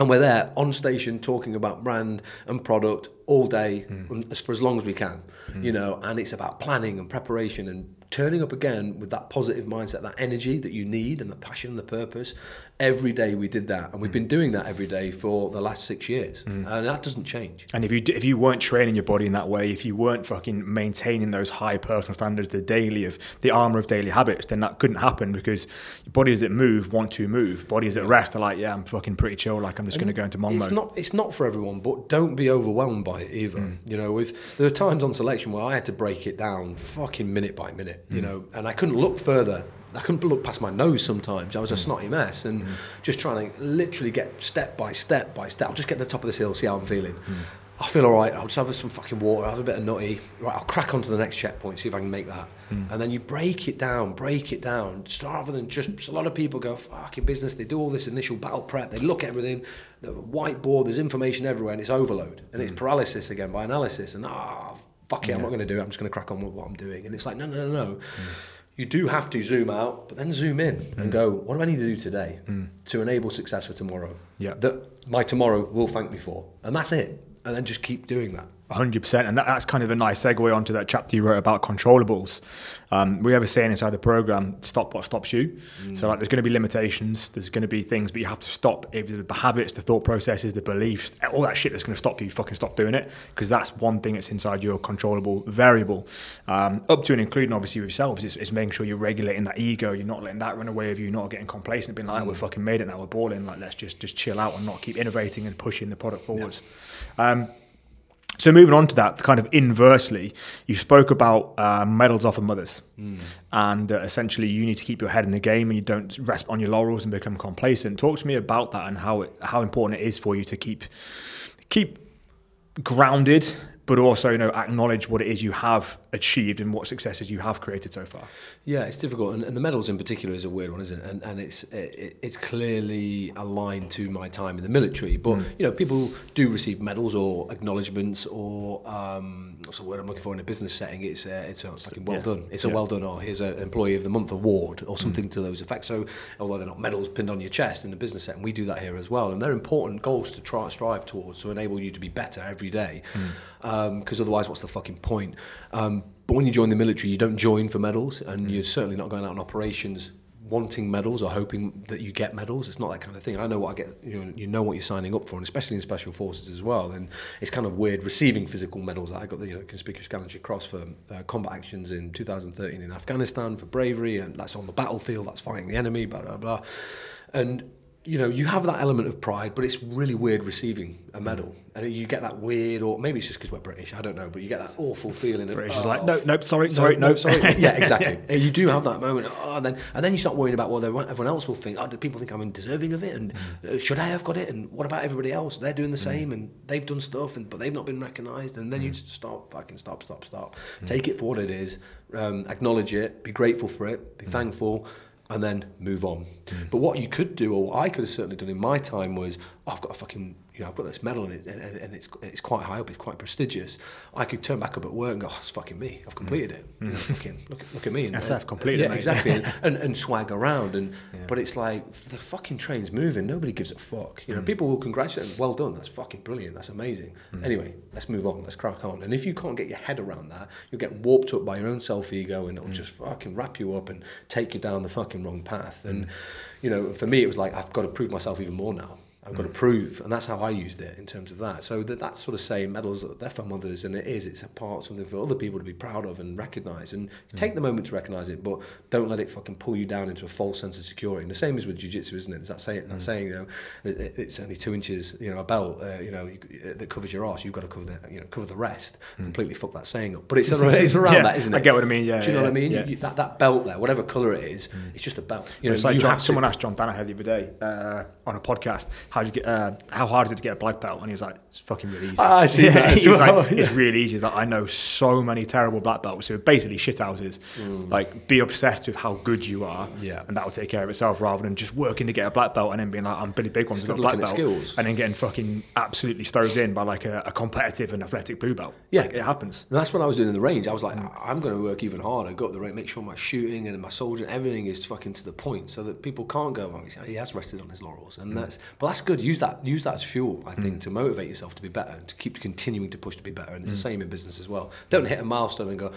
And we're there on station talking about brand and product all day hmm. as- for as long as we can, hmm. you know. And it's about planning and preparation and turning up again with that positive mindset, that energy that you need, and the passion, the purpose. Every day we did that, and we've been mm. doing that every day for the last six years, mm. and that doesn't change. And if you if you weren't training your body in that way, if you weren't fucking maintaining those high personal standards, the daily of the armor of daily habits, then that couldn't happen because bodies that move want to move. Bodies that rest are like, yeah, I'm fucking pretty chill. Like I'm just going to go into mong It's mode. not it's not for everyone, but don't be overwhelmed by it either. Mm. You know, with there are times on selection where I had to break it down fucking minute by minute, you know, and I couldn't look further. I couldn't look past my nose sometimes. I was a mm. snotty mess and mm. just trying to literally get step by step by step. I'll just get to the top of this hill, see how I'm feeling. Mm. I feel all right. I'll just have some fucking water, I'll have a bit of nutty. Right, I'll crack on to the next checkpoint, see if I can make that. And then you break it down, break it down, just rather than just. A lot of people go fucking business. They do all this initial battle prep. They look at everything. The whiteboard. There's information everywhere, and it's overload, and it's paralysis again by analysis. And ah, fuck it, I'm not going to do it. I'm just going to crack on with what I'm doing. And it's like no, no, no, no. You do have to zoom out, but then zoom in and mm. go, what do I need to do today mm. to enable success for tomorrow? Yeah. That my tomorrow will thank me for, and that's it. And then just keep doing that. 100%. And that, that's kind of a nice segue onto that chapter you wrote about controllables. Um, we have a saying inside the program stop what stops you. So, like, there's going to be limitations, there's going to be things, but you have to stop either the habits, the thought processes, the beliefs, all that shit that's going to stop you, fucking stop doing it. Because that's one thing that's inside your controllable variable. Um, up to and including, obviously, yourselves, is, is making sure you're regulating that ego, you're not letting that run away of you, not getting complacent, being like, we're fucking made it now, we're balling, like, let's just, just chill out and not keep innovating and pushing the product forwards. Um, so moving on to that, kind of inversely, you spoke about uh, medals off of mothers, and uh, essentially you need to keep your head in the game and you don't rest on your laurels and become complacent. Talk to me about that and how it, how important it is for you to keep keep grounded, but also you know acknowledge what it is you have achieved and what successes you have created so far. Yeah, it's difficult, and, and the medals in particular is a weird one, isn't it? And, and it's it, it's clearly aligned to my time in the military. But you know, people do receive medals or acknowledgements or um, what's the word I'm looking for in a business setting? It's uh, it's uh, a fucking well yeah. done. It's a well done, or here's an employee of the month award or mm. something to those effects. So although they're not medals pinned on your chest in the business setting, we do that here as well, and they're important goals to try strive towards to enable you to be better every day. Mm. Um, because otherwise, what's the fucking point? Um, but when you join the military, you don't join for medals, and mm. you're certainly not going out on operations wanting medals or hoping that you get medals. It's not that kind of thing. I know what I get. You know, you know what you're signing up for, and especially in special forces as well. And it's kind of weird receiving physical medals. I got the you know, conspicuous gallantry cross for uh, combat actions in 2013 in Afghanistan for bravery, and that's on the battlefield. That's fighting the enemy. Blah blah blah. And you know, you have that element of pride, but it's really weird receiving a medal, and you get that weird, or maybe it's just because we're British. I don't know, but you get that awful feeling of British is oh, like, no, nope, sorry, sorry, no. sorry. yeah, exactly. *laughs* Uh, You do have that moment, oh, and then and then you start worrying about what everyone everyone else will think. Oh, do people think I'm deserving of it? And Mm. uh, should I have got it? And what about everybody else? They're doing the same, and they've done stuff, and but they've not been recognised. And then you Mm. just stop, fucking stop, stop, stop. Take it for what it is. Um, acknowledge it. Be grateful for it. Mm. Be thankful. And then move on. Hmm. But what you could do, or what I could have certainly done in my time, was oh, I've got a fucking, you know, I've got this medal and, it, and, and it's it's quite high up, it's quite prestigious. I could turn back up at work and go, oh, it's fucking me, I've completed it. You know, fucking look, at- look at me. And, SF completed, Yeah, mate. exactly. and, *laughs* and, and swag around. And but it's like the fucking train's moving. Nobody gives a fuck. Mm. You know, people will congratulate. them, Well done. That's fucking brilliant. That's amazing. Mm. Anyway, let's move on. Let's crack on. And if you can't get your head around that, you'll get warped up by your own self ego, and Mm. it'll just fucking wrap you up and take you down the fucking wrong path. And Mm. you know, for me, it was like I've got to prove myself even more now. I've got to prove, and that's how I used it in terms of that. So that that sort of saying medals, they're for mothers, and it is. It's a part something for other people to be proud of and recognise. And take the moment to recognise it, but don't let it fucking pull you down into a false sense of security. And the same is with jiu-jitsu, isn't it? There's that saying, that saying, you know, it, it- it's only two inches, you know, a belt, uh, you know, you, uh, that covers your ass. You've got to cover the, you know, cover the rest. Completely fuck that saying up, but it's around, *laughs* it's around Yeah, that, isn't it? I get what I mean, yeah, Do you know yeah, what I mean? yeah. You, that that belt there, whatever colour it is, it's just a belt. You know, it's like you John, have to- someone asked John Danaher the other day uh, on a podcast, how do you get, uh, how hard is it to get a black belt? And he was like, it's fucking really easy. Ah, I see *laughs* that as he was well, like, *laughs* it's really easy. He's like, I know so many terrible black belts who are basically shit houses. Like, be obsessed with how good you are, Mm. Yeah. and that will take care of itself rather than just working to get a black belt and then being like, I'm Billy Big One's got a black belt, skills. and then getting fucking absolutely stoved in by like a, a competitive and athletic blue belt. Yeah. Like, it happens. And that's what I was doing in the range. I was like, I'm going to work even harder, go up the range, make sure my shooting and my soldier everything is fucking to the point, so that people can't go, oh, he has rested on his laurels, and hmm. that's. But that's good. Use that. Use that as fuel. I think hmm. to motivate yourself to be better, and to keep continuing to push to be better. And it's the hmm. same in business as well. Don't hit a milestone and go,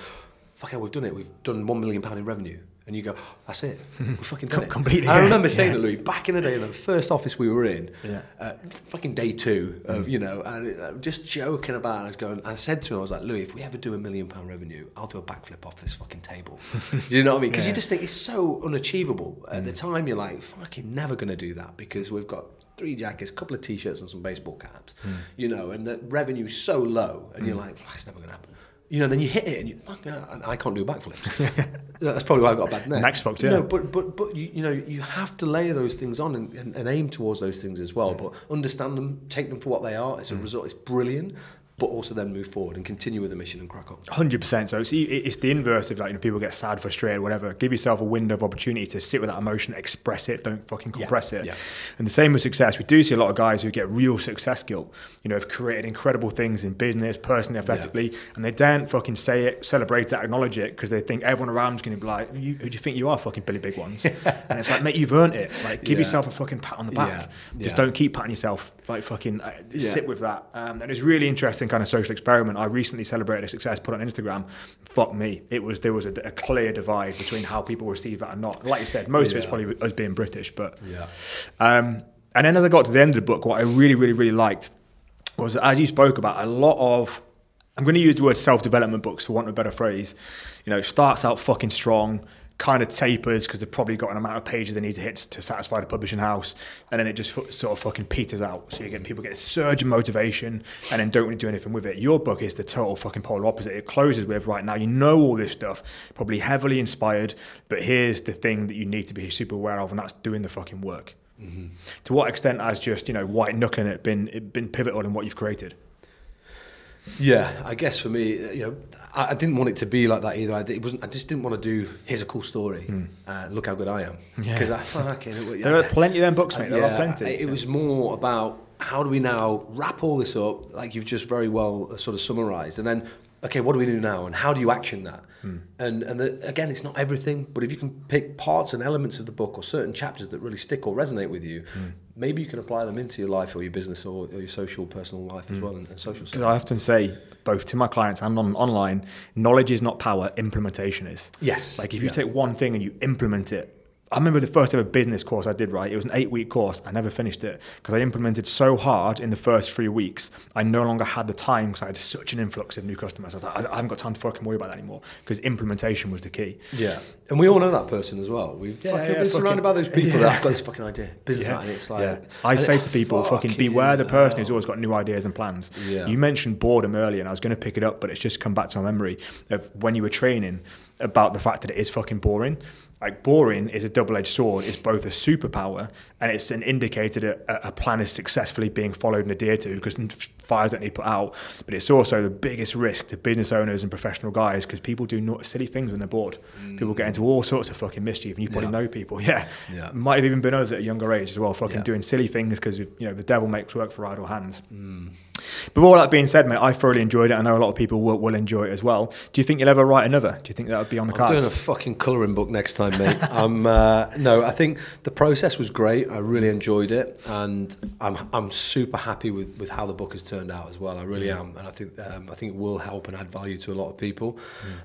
fucking, hell, we've done it. We've done one million pound in revenue. And you go, that's it. *laughs* We've fucking done it. Completely, I yeah. remember saying Yeah. to Louis back in the day, in the first office we were in, Yeah. uh, fucking day two of you know, and uh, just joking about. it. I was going. I said to him, I was like, Louis, if we ever do a million pound revenue, I'll do a backflip off this fucking table. *laughs* do you know what I mean? Because Yeah. you just think it's so unachievable. At the time, you're like, fucking never going to do that because we've got three jackets, a couple of t-shirts, and some baseball caps. You know, and the revenue's so low, and you're like, that's never going to happen. You know, then you hit it, and you fuck, I can't do a backflip. *laughs* That's probably why I've got a bad neck. Neck's fucked, yeah. No, but but but you, you know you have to layer those things on and, and, and aim towards those things as well. But understand them, take them for what they are. It's a mm. result. It's brilliant, but also then move forward and continue with the mission and crack on. Hundred percent. So it's, it's the inverse of like you know people get sad, frustrated, whatever. Give yourself a window of opportunity to sit with that emotion, express it. Don't fucking compress it. yeah. And the same with success. We do see a lot of guys who get real success guilt. You know, have created incredible things in business, personally, athletically, and they daren't fucking say it, celebrate it, acknowledge it because they think everyone around is going to be like, "You- "Who do you think you are, fucking Billy Big Ones?" *laughs* and it's like, mate, you've earned it. Like, give Yeah. yourself a fucking pat on the back. Yeah. Just Yeah. don't keep patting yourself. Like fucking uh, Yeah. sit with that. Um, and it's really interesting kind of social experiment. I recently celebrated a success put on Instagram. Fuck me, it was there was a, a clear divide between how people receive that and not. Like you said, most of it's Yeah. probably us being British, but Yeah. um, and then as I got to the end of the book, what I really, really, really liked was as you spoke about a lot of. I'm going to use the word self-development books for want of a better phrase. You know, starts out fucking strong, kind of tapers because they've probably got an amount of pages they need to hit to satisfy the publishing house, and then it just fu- sort of fucking peters out. So you get people get a surge of motivation and then don't really do anything with it. Your book is the total fucking polar opposite. It closes with right now you know all this stuff, probably heavily inspired, but here's the thing that you need to be super aware of, and that's doing the fucking work. Mm-hmm. To what extent has just you know white knuckling it been it been pivotal in what you've created? Yeah, I guess for me, uh, you know, I, I didn't want it to be like that either. I, did, it wasn't. I just didn't want to do. Here's a cool story. Uh, look how good I am. Yeah. Because I fucking. There are plenty of them books, mate. There Yeah, are plenty. It was more about how do we now wrap all this up, like you've just very well uh, sort of summarised, and then okay, what do we do now, and how do you action that? Hmm. And and the, again, it's not everything, but if you can pick parts and elements of the book or certain chapters that really stick or resonate with you, Hmm. maybe you can apply them into your life or your business or, or your social personal life as well, and, and social. Because I often say, both to my clients and on, online, knowledge is not power, implementation is. Yes. Like if you Yeah. take one thing and you implement it. I remember the first ever business course I did, right? It was an eight week course. I never finished it because I implemented so hard in the first three weeks. I no longer had the time because I had such an influx of new customers. I was like, I, I haven't got time to fucking worry about that anymore because implementation was the key. Yeah, and we all know that person as well. We've Yeah, fucking yeah, been fucking- surrounded by those people *laughs* Yeah. that have got this fucking idea, business Yeah. idea. It's like Yeah. I say it- to people, fucking fucking beware the person who's always got new ideas and plans. Yeah. You mentioned boredom earlier, and I was going to pick it up, but it's just come back to my memory of when you were training about the fact that it is fucking boring. Like boring is a double-edged sword. It's both a superpower and it's an indicator that a, a plan is successfully being followed and adhered to because fires don't need put out. But it's also the biggest risk to business owners and professional guys because people do not silly things when they're bored. People get into all sorts of fucking mischief, and you probably Mm. Yeah. know people. *laughs* Yeah, Yeah. might have even been us at a younger age as well, fucking Yeah. doing silly things because you know the devil makes work for idle hands. Mm. But all that being said, mate, I thoroughly enjoyed it. I know a lot of people will, will enjoy it as well. Do you think you'll ever write another? Do you think that would be on the I'm cards? doing a fucking colouring book next time, mate. I'm *laughs* uh, no, I think the process was great. I really enjoyed it, and I'm I'm super happy with, with how the book has turned out as well. I really am, and I think um, I think it will help and add value to a lot of people.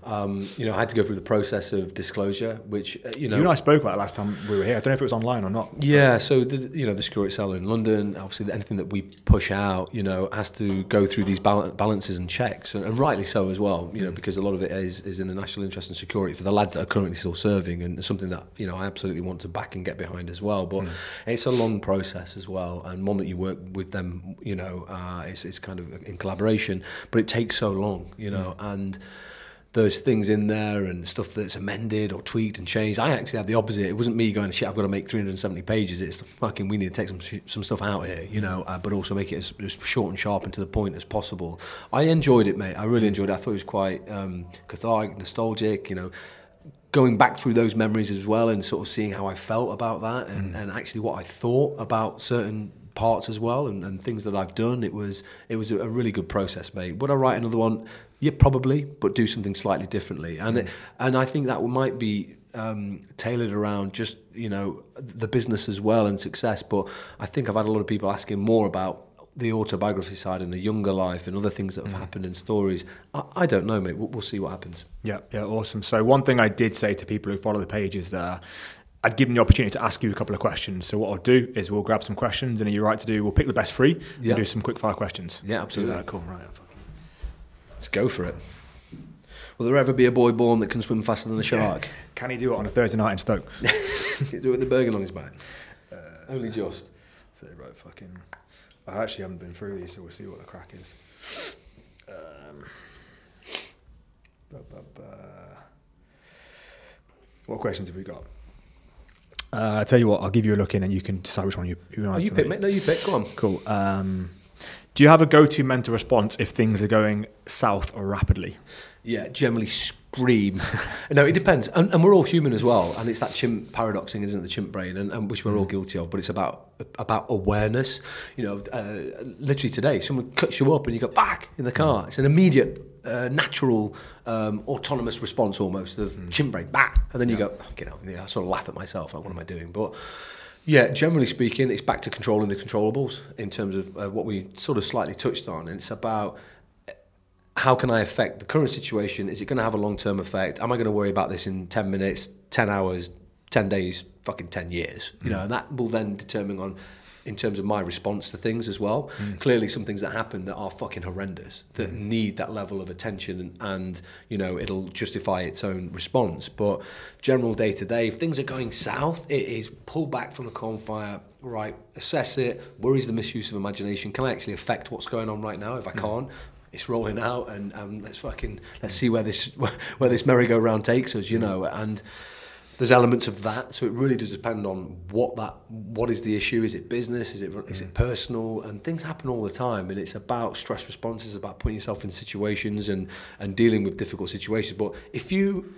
Um, you know, I had to go through the process of disclosure, which uh, you know. you and I spoke about it last time we were here. I don't know if it was online or not. Yeah, so the, you know the Security Seller in London, obviously anything that we push out, you know, has to go through these bal- balances and checks, and, and rightly so as well, you know, mm. because a lot of it is, is in the national interest and security for the lads that are currently still serving, and something that you know I absolutely want to back and get behind as well. But mm. it's a long process as well, and one that you work with them, you know, uh, it's, it's kind of in collaboration, but it takes so long, you know, mm. and there's things in there and stuff that's amended or tweaked and changed. I actually had the opposite. It wasn't me going, shit, I've got to make 370 pages. It's fucking, we need to take some some stuff out here, you know, uh, but also make it as, as short and sharp and to the point as possible. I enjoyed it, mate. I really enjoyed it. I thought it was quite um, cathartic, nostalgic, you know, going back through those memories as well and sort of seeing how I felt about that and, and actually what I thought about certain parts as well and, and things that I've done. It was it was a really good process, mate. Would I write another one? Yeah, probably, but do something slightly differently. And it, and I think that might be um, tailored around just you know the business as well and success. But I think I've had a lot of people asking more about the autobiography side and the younger life and other things that have happened in stories. I, I don't know, mate. We'll, we'll see what happens. Yeah, yeah, awesome. So one thing I did say to people who follow the page is uh, I'd give them the opportunity to ask you a couple of questions. So what I'll do is we'll grab some questions, and are you right to do? We'll pick the best three Yeah. and do some quick fire questions. Yeah, absolutely. Cool. Right. Let's go for it. Will there ever be a boy born that can swim faster than a shark? Can he do it on a Thursday night in Stoke? Can *laughs* he do it with the burger on his back. Only just. So right, fucking. I actually haven't been through these, so we'll see what the crack is. Um. What questions have we got? Uh, I tell you what, I'll give you a look in, and you can decide which one you you, Oh, you pick, mate. mate. No, you pick. Go on. Cool. Um, do you have a go-to mental response if things are going south or rapidly? Yeah, generally scream. *laughs* no, it depends, and, and we're all human as well, and it's that chimp paradoxing, isn't it? The chimp brain, and, and which we're all guilty of. But it's about about awareness. You know, uh, literally today, someone cuts you up, and you go back in the car. It's an immediate, uh, natural, um, autonomous response almost of chimp brain, back, and then you go, you know, I sort of laugh at myself. Like, what am I doing? But yeah, generally speaking, it's back to controlling the controllables in terms of uh, what we sort of slightly touched on, and it's about how can I affect the current situation? Is it going to have a long term effect? Am I going to worry about this in 10 minutes, 10 hours, 10 days, fucking 10 years? You know, and that will then determine on in terms of my response to things as well. Hmm. Clearly, some things that happen that are fucking horrendous that hmm. need that level of attention and, and you know it'll justify its own response. But general day to day, if things are going south, it is pull back from the campfire, right? Assess it. Worries the misuse of imagination. Can I actually affect what's going on right now? If I hmm. can't, it's rolling out, and um, let's fucking let's see where this *laughs* where this merry-go-round takes us, you know. And there's elements of that, so it really does depend on what that what is the issue. Is it business? Is it is it mm. personal? And things happen all the time, and it's about stress responses, about putting yourself in situations and and dealing with difficult situations. But if you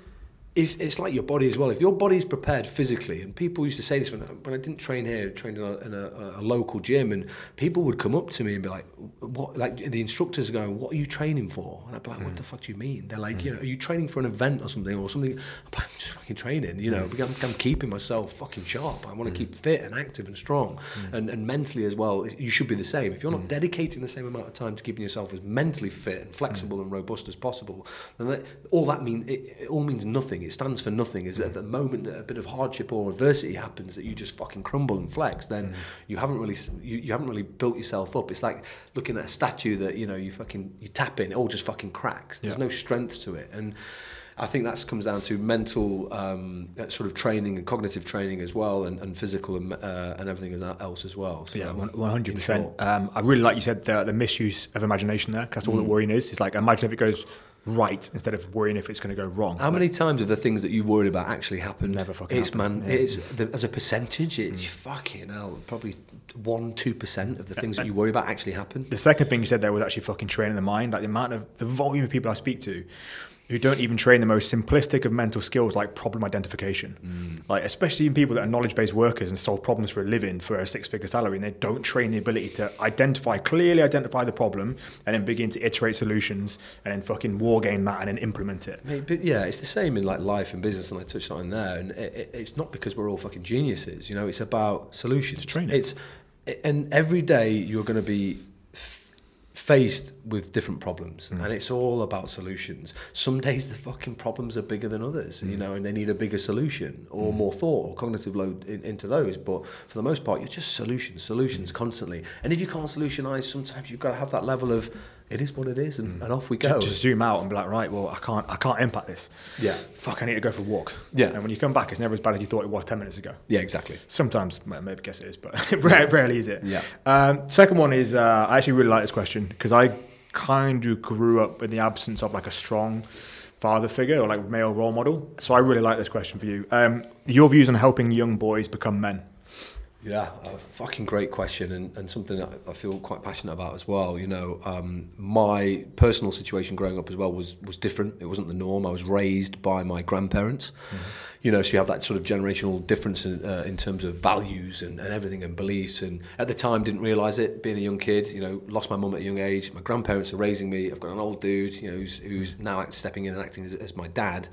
if it's like your body as well. If your body's prepared physically, and people used to say this when I, when I didn't train here, I trained in, a, in a, a local gym, and people would come up to me and be like, "What?" Like the instructors are going, "What are you training for?" And I'd be like, "What the mm. fuck do you mean?" They're like, "You mm. know, are you training for an event or something, or something?" I'm like, "I'm just fucking training." You know, mm. I'm, I'm keeping myself fucking sharp. I want to keep fit and active and strong, and and mentally as well. You should be the same. If you're not dedicating the same amount of time to keeping yourself as mentally fit and flexible and robust as possible, then that, all that mean it, it all means nothing. It stands for nothing. Is at the moment that a bit of hardship or adversity happens, that you just fucking crumble and flex. Then you haven't really you, you haven't really built yourself up. It's like looking at a statue that you know you fucking you tap in, it all just fucking cracks. There's Yeah. no strength to it, and I think that comes down to mental um, uh, sort of training and cognitive training as well, and, and physical and, uh, and everything else as well. So, Yeah, hundred percent. Um, I really like you said the, the misuse of imagination there. 'cause that's all Mm. that worrying is. It's like imagine if it goes right instead of worrying if it's going to go wrong. How many times have the things that you worried about actually happened? Never fucking It's happened, man. yeah. Mm. It's the, as a percentage. It's fucking hell. Probably one, two percent of the things that you worry about actually happen. The second thing you said there was actually fucking training the mind. Like the amount of the volume of people I speak to who don't even train the most simplistic of mental skills like problem identification. Mm. Like especially in people that are knowledge-based workers and solve problems for a living for a six-figure salary, and they don't train the ability to identify clearly identify the problem and then begin to iterate solutions and then fucking war game that and then implement it. Mate, but yeah, it's the same in like life and business, and I touched on there. And it, it, it's not because we're all fucking geniuses, you know. It's about solutions. It's training. It's and every day you're going to be f- faced with different problems, Mm. and it's all about solutions. Some days the fucking problems are bigger than others, Mm. you know, and they need a bigger solution or more thought or cognitive load in, into those. But for the most part, you're just solutions, Mm. solutions constantly. And if you can't solutionize, sometimes you've got to have that level of it is what it is, and, and off we go. Mm. Just zoom out and be like, right, well, I can't, I can't impact this. Yeah. Fuck, I need to go for a walk. Yeah. And when you come back, it's never as bad as you thought it was ten minutes ago. yeah, exactly. Sometimes, well, maybe guess it is, but *laughs* rarely is it. Yeah. Um, second one is uh, I actually really like this question because I kind of grew up in the absence of like a strong father figure or like male role model. So I really like this question for you. Um, your views on helping young boys become men. Yeah, a fucking great question, and, and something that I feel quite passionate about as well. You know, um, my personal situation growing up as well was was different. It wasn't the norm. I was raised by my grandparents. You know, so you have that sort of generational difference in, uh, in terms of values and, and everything and beliefs. And at the time, didn't realise it. Being a young kid, you know, lost my mum at a young age. My grandparents are raising me. I've got an old dude, you know, who's, who's now stepping in and acting as, as my dad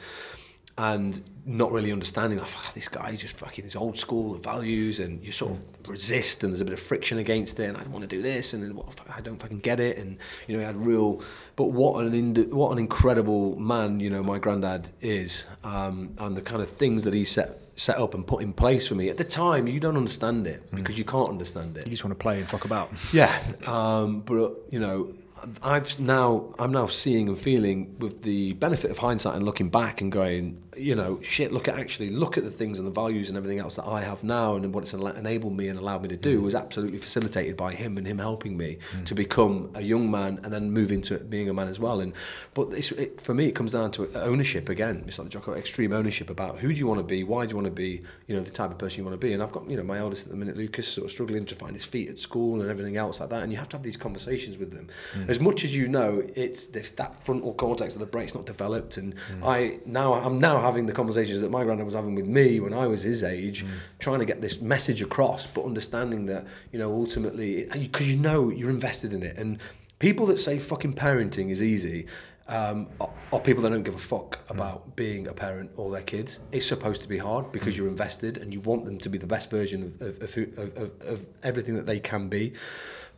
and not really understanding like, "Fuck, this guy's just fucking his old school values and you sort of resist and there's a bit of friction against it and I don't want to do this and then what, I don't fucking get it and you know he had real but what an ind- what an incredible man you know my granddad is um, and the kind of things that he set set up and put in place for me. At the time you don't understand it because you can't understand it. You just want to play and fuck about. *laughs* yeah, um, but you know, I've now I'm now seeing and feeling with the benefit of hindsight and looking back and going, you know, shit. Look at actually look at the things and the values and everything else that I have now and what it's enabled me and allowed me to do mm. was absolutely facilitated by him and him helping me mm. to become a young man and then move into being a man as well. And but it's, it, for me, it comes down to ownership again. It's like the Jocko extreme ownership about who do you want to be, why do you want to be, you know, the type of person you want to be. And I've got you know my eldest at the minute, Lucas, sort of struggling to find his feet at school and everything else like that. And you have to have these conversations with them. Mm. As much as you know, it's this, that frontal cortex of the brain's not developed. And I now I'm now having the conversations that my granddad was having with me when I was his age, mm. trying to get this message across, but understanding that you know ultimately because you know you're invested in it. And people that say fucking parenting is easy. Um, are, are people that don't give a fuck mm. about being a parent or their kids. It's supposed to be hard because mm. you're invested and you want them to be the best version of, of, of, of everything that they can be.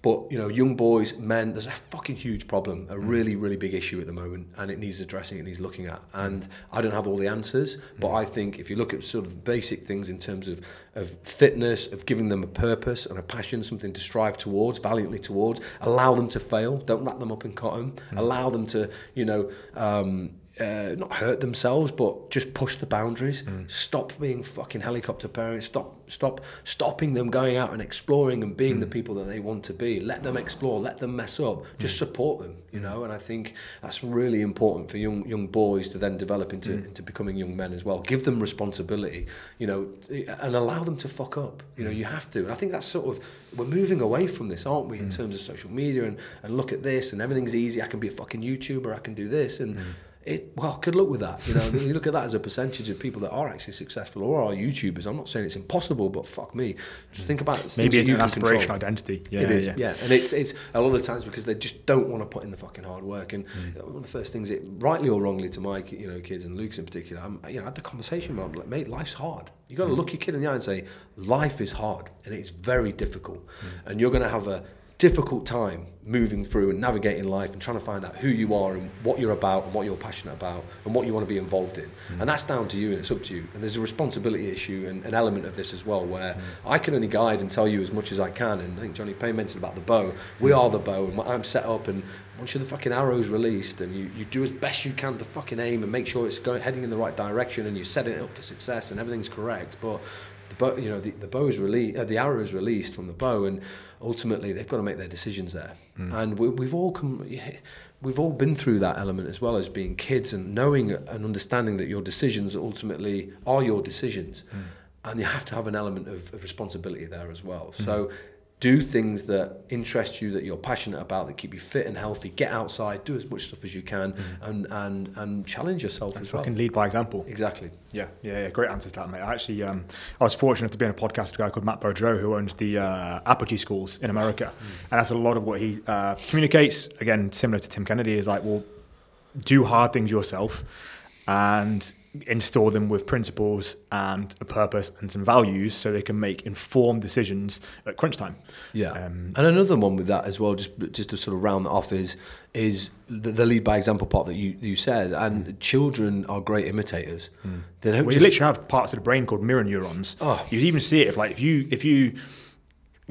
But you know, young boys, men, there's a fucking huge problem, a mm. really, really big issue at the moment, and it needs addressing, it needs looking at. And I don't have all the answers, but mm. I think if you look at sort of basic things in terms of of fitness, of giving them a purpose and a passion, something to strive towards, valiantly towards, allow them to fail, don't wrap them up in cotton, mm. allow them to, you know. Um, uh, not hurt themselves, but just push the boundaries. Stop being fucking helicopter parents. Stop, stop, stopping them going out and exploring and being the mm. people that they want to be. Let them explore. Let them mess up. Mm. Just support them, you know. And I think that's really important for young young boys to then develop into mm. into becoming young men as well. Give them responsibility, you know, and allow them to fuck up. You know, you have to. And I think that's sort of we're moving away from this, aren't we, in terms of social media and and look at this and everything's easy. I can be a fucking YouTuber. I can do this and. It, well, good luck with that. You know, you look at that as a percentage of people that are actually successful or are YouTubers. I'm not saying it's impossible, but fuck me. Just think about Maybe it's an can aspiration control. identity. Yeah, it is, yeah. yeah. and it's it's a lot of the times because they just don't want to put in the fucking hard work. And Mm. one of the first things, it, rightly or wrongly, to my you know kids and Luke's in particular, I'm, you know, I had the conversation with like, mate, life's hard. You got to Mm. look your kid in the eye and say, life is hard and it's very difficult, Mm. and you're going to have a difficult time moving through and navigating life and trying to find out who you are and what you're about and what you're passionate about and what you want to be involved in. Mm. And that's down to you and it's up to you. And there's a responsibility issue and an element of this as well where Mm. I can only guide and tell you as much as I can. And I think Johnny Payne mentioned about the bow. We Mm. are the bow and I'm set up and once you're the fucking arrow's released and you, you do as best you can to fucking aim and make sure it's going heading in the right direction and you're setting it up for success and everything's correct. But the bow, you know, the, the bow's released, uh, the arrow is released from the bow, and ultimately they've got to make their decisions there. Hmm. And we, we've all come, we've all been through that element as well as being kids and knowing and understanding that your decisions ultimately are your decisions, hmm. and you have to have an element of, of responsibility there as well. Hmm. So. Do things that interest you, that you're passionate about, that keep you fit and healthy. Get outside, do as much stuff as you can, mm. and and and challenge yourself and as well. lead by example. Exactly. Yeah, yeah, yeah. Great answer to that, mate. I actually, um, I was fortunate to be on a podcast with a guy called Matt Beaudreau, who owns the uh, Apogee schools in America, mm. and that's a lot of what he uh, communicates. Again, similar to Tim Kennedy, is like, well, do hard things yourself, and install them with principles and a purpose and some values so they can make informed decisions at crunch time. Yeah. Um, and another one with that as well, just just to sort of round that off, is is the, the lead by example part that you, you said. And mm. children are great imitators. Mm. They don't well, just, you literally have parts of the brain called mirror neurons. Oh. You even see it if like if you if you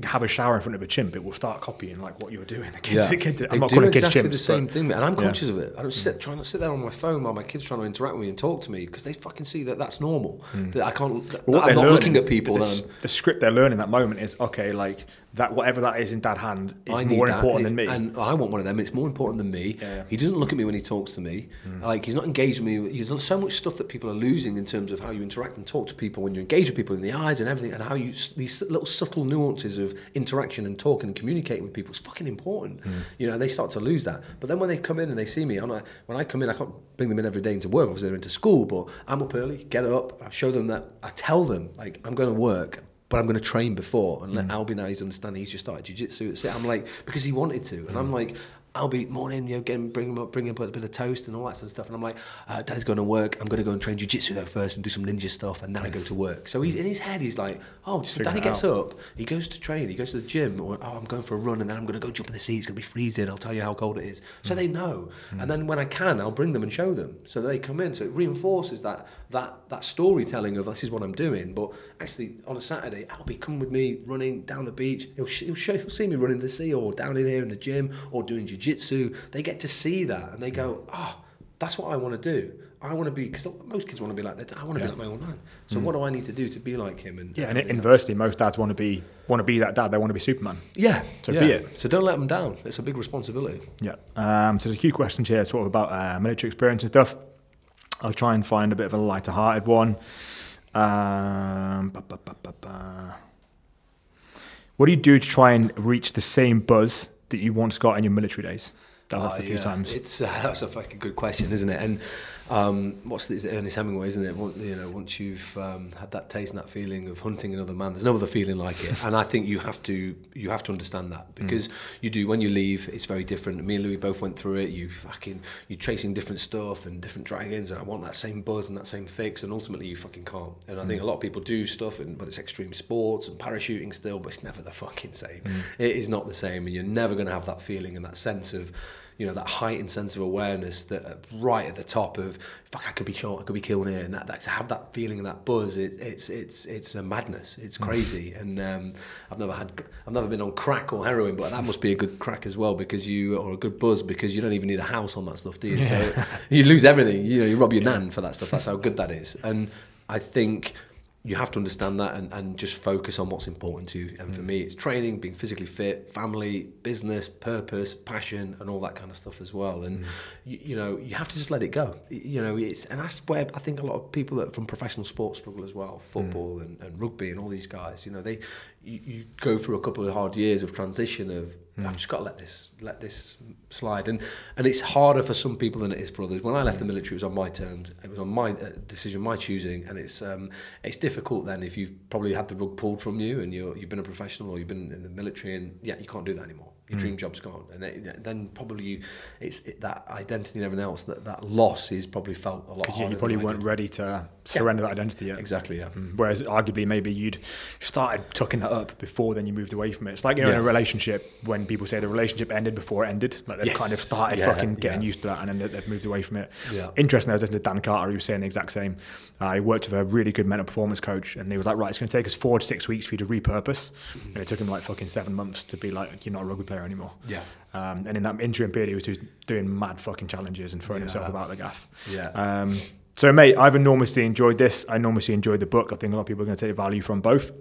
have a shower in front of a chimp, it will start copying like what you're doing. The *laughs* kids, yeah. the kids, I'm they not calling kids exactly chimps, the same thing, and I'm conscious yeah. of it. I don't sit trying to sit there on my phone while my kids trying to interact with me and talk to me because they fucking see that that's normal. Mm. That I can't. That, well, I'm not learning, looking at people. The, the, script they're learning that moment is okay. Like that whatever that is in dad hand is more important than me. And I want one of them. It's more important than me. Yeah. He doesn't look at me when he talks to me. Mm. Like he's not engaged with me. There's so much stuff that people are losing in terms of how you interact and talk to people when you engage with people in the eyes and everything, and how you these little subtle nuances of interaction and talking and communicating with people is fucking important. Mm. You know, they start to lose that. But then when they come in and they see me, I, when I come in, I can't bring them in every day into work. Obviously, they're into school, but I'm up early, get up, I show them that I tell them like I'm going to work but I'm going to train before and let mm. Albie now he's understanding he's just started jiu-jitsu I'm like because he wanted to and mm. I'm like I'll be morning, you know, getting bring him up, bring him up a bit of toast and all that sort of stuff. And I'm like, uh, Daddy's going to work. I'm going to go and train jiu-jitsu though first and do some ninja stuff, and then I go to work. So he's in his head. He's like, oh, just Daddy gets out. up, he goes to train, he goes to the gym, or oh, I'm going for a run, and then I'm going to go jump in the sea. It's going to be freezing. I'll tell you how cold it is. So mm. they know. Mm. And then when I can, I'll bring them and show them. So they come in. So it reinforces that that that storytelling of this is what I'm doing. But actually, on a Saturday, I'll be coming with me running down the beach. He'll, he'll, show, he'll see me running the sea or down in here in the gym or doing jiu-jitsu. They get to see that and they go, oh, that's what I want to do. I want to be because most kids want to be like that. I want to yeah. be like my old man. So mm. what do I need to do to be like him? And yeah, and inversely, most dads want to be want to be that dad. They want to be Superman. Yeah, so yeah. be it. So don't let them down. It's a big responsibility. Yeah. Um, so there's a few questions here, sort of about uh, military experience and stuff. I'll try and find a bit of a lighter-hearted one. Um, ba, ba, ba, what do you do to try and reach the same buzz that you once got in your military days? That was oh, a few yeah. times. It's uh, *laughs* that's a fucking good question, isn't it? And um, what's this? Ernest Hemingway, isn't it? You know, once you've um, had that taste and that feeling of hunting another man, there's no other feeling like it. and I think you have to you have to understand that because mm. you do when you leave, it's very different. Me and Louis both went through it. You fucking you're chasing different stuff and different dragons, and I want that same buzz and that same fix, and ultimately you fucking can't. And I mm. think a lot of people do stuff, and but it's extreme sports and parachuting still, but it's never the fucking same. Mm. It is not the same, and you're never going to have that feeling and that sense of you know that heightened sense of awareness that right at the top of fuck I could be shot I could be killed here and that, that to have that feeling and that buzz it, it's it's it's a madness. It's crazy. And um, I've never had I've never been on crack or heroin but that must be a good crack as well because you or a good buzz because you don't even need a house on that stuff do you? Yeah. so you lose everything. You know you rob your nan for that stuff. That's how good that is. And I think you have to understand that and, and just focus on what's important to you. And for mm. me, it's training, being physically fit, family, business, purpose, passion, and all that kind of stuff as well. And mm. you, you, know, you have to just let it go. You know, it's and that's where I think a lot of people that from professional sports struggle as well, football mm. and, and rugby and all these guys. You know, they you, you go through a couple of hard years of transition of mm. I've just got to let this let this slide and and it's harder for some people than it is for others. When I left the military, it was on my terms. It was on my uh, decision, my choosing, and it's um, it's difficult then if you've probably had the rug pulled from you and you're you've been a professional or you've been in the military and yeah you can't do that anymore your mm. dream job's gone and it, then probably you, it's it, that identity and everything else that that loss is probably felt a lot you, you probably weren't ready to surrender yeah. that identity yet exactly yeah mm. whereas arguably maybe you'd started tucking that up before then you moved away from it it's like you know yeah. in a relationship when people say the relationship ended before it ended like they've yes. kind of started yeah, fucking getting used to that and then they've moved away from it yeah. interesting I was listening to Dan Carter he was saying the exact same uh, he worked with a really good mental performance coach and he was like right it's going to take us four to six weeks for you to repurpose mm-hmm. and it took him like fucking seven months to be like you're not a rugby player anymore yeah um, and in that interim period, he was just doing mad fucking challenges and throwing yeah. himself about the gaff. Yeah. Um, so, mate, I've enormously enjoyed this. I enormously enjoyed the book. I think a lot of people are going to take value from both.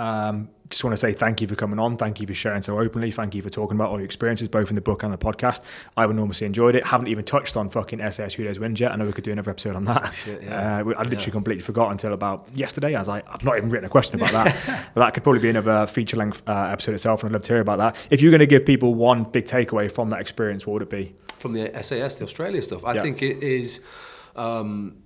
Um, just want to say thank you for coming on. Thank you for sharing so openly. Thank you for talking about all your experiences, both in the book and the podcast. I've enormously enjoyed it. Haven't even touched on fucking SAS Who Dares Wins yet. I know we could do another episode on that. Shit, yeah. uh, I literally yeah. completely forgot until about yesterday. I was like, I've not even written a question about that. but *laughs* that could probably be another feature length uh, episode itself, and I'd love to hear about that. If you're going to give people one big takeaway from that experience, what would it be? From the SAS, the Australia stuff, I yeah. think it is. Um,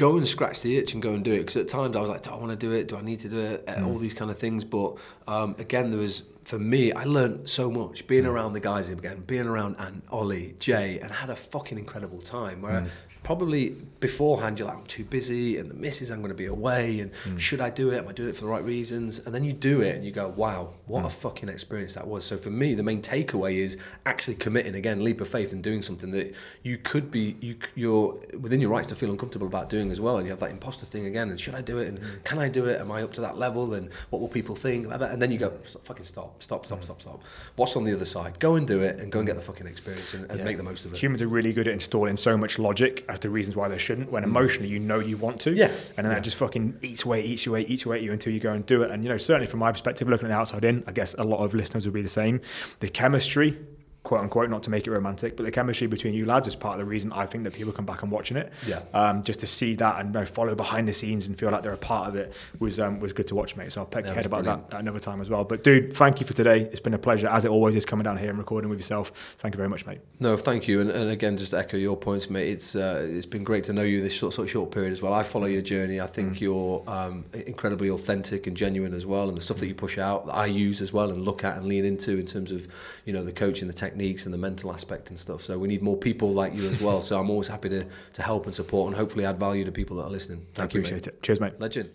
go and scratch the itch and go and do it. Because at times I was like, do I want to do it? Do I need to do it? Mm. All these kind of things. But um, again, there was for me, I learned so much being mm. around the guys again, being around and Ollie, Jay, and had a fucking incredible time. Where mm probably beforehand you're like I'm too busy and the misses I'm going to be away and mm. should I do it am I doing it for the right reasons and then you do it and you go wow what mm. a fucking experience that was so for me the main takeaway is actually committing again leap of faith and doing something that you could be you you're within your rights to feel uncomfortable about doing as well and you have that imposter thing again and should I do it and mm. can I do it am I up to that level and what will people think and then you go fucking stop stop stop mm. stop stop what's on the other side go and do it and go and get the fucking experience and, and yeah. make the most of it humans are really good at installing so much logic as to reasons why they shouldn't. When mm. emotionally you know you want to, yeah, and then yeah. that just fucking eats away, eats away, eats away at you until you go and do it. And you know, certainly from my perspective, looking at the outside in, I guess a lot of listeners would be the same. The chemistry quote unquote, not to make it romantic, but the chemistry between you lads is part of the reason I think that people come back and watching it. Yeah. Um, just to see that and you know, follow behind the scenes and feel like they're a part of it was um, was good to watch, mate. So I'll peck your head about brilliant. that another time as well. But dude, thank you for today. It's been a pleasure, as it always is, coming down here and recording with yourself. Thank you very much, mate. No, thank you. And, and again, just to echo your points, mate. It's uh, it's been great to know you this short, sort of short period as well. I follow your journey. I think mm. you're um, incredibly authentic and genuine as well, and the stuff that you push out, that I use as well and look at and lean into in terms of you know the coaching, the techniques, and the mental aspect and stuff. So we need more people like you as well. so I'm always happy to, to help and support and hopefully add value to people that are listening. Thank I you. Appreciate mate. it. Cheers, mate. Legend.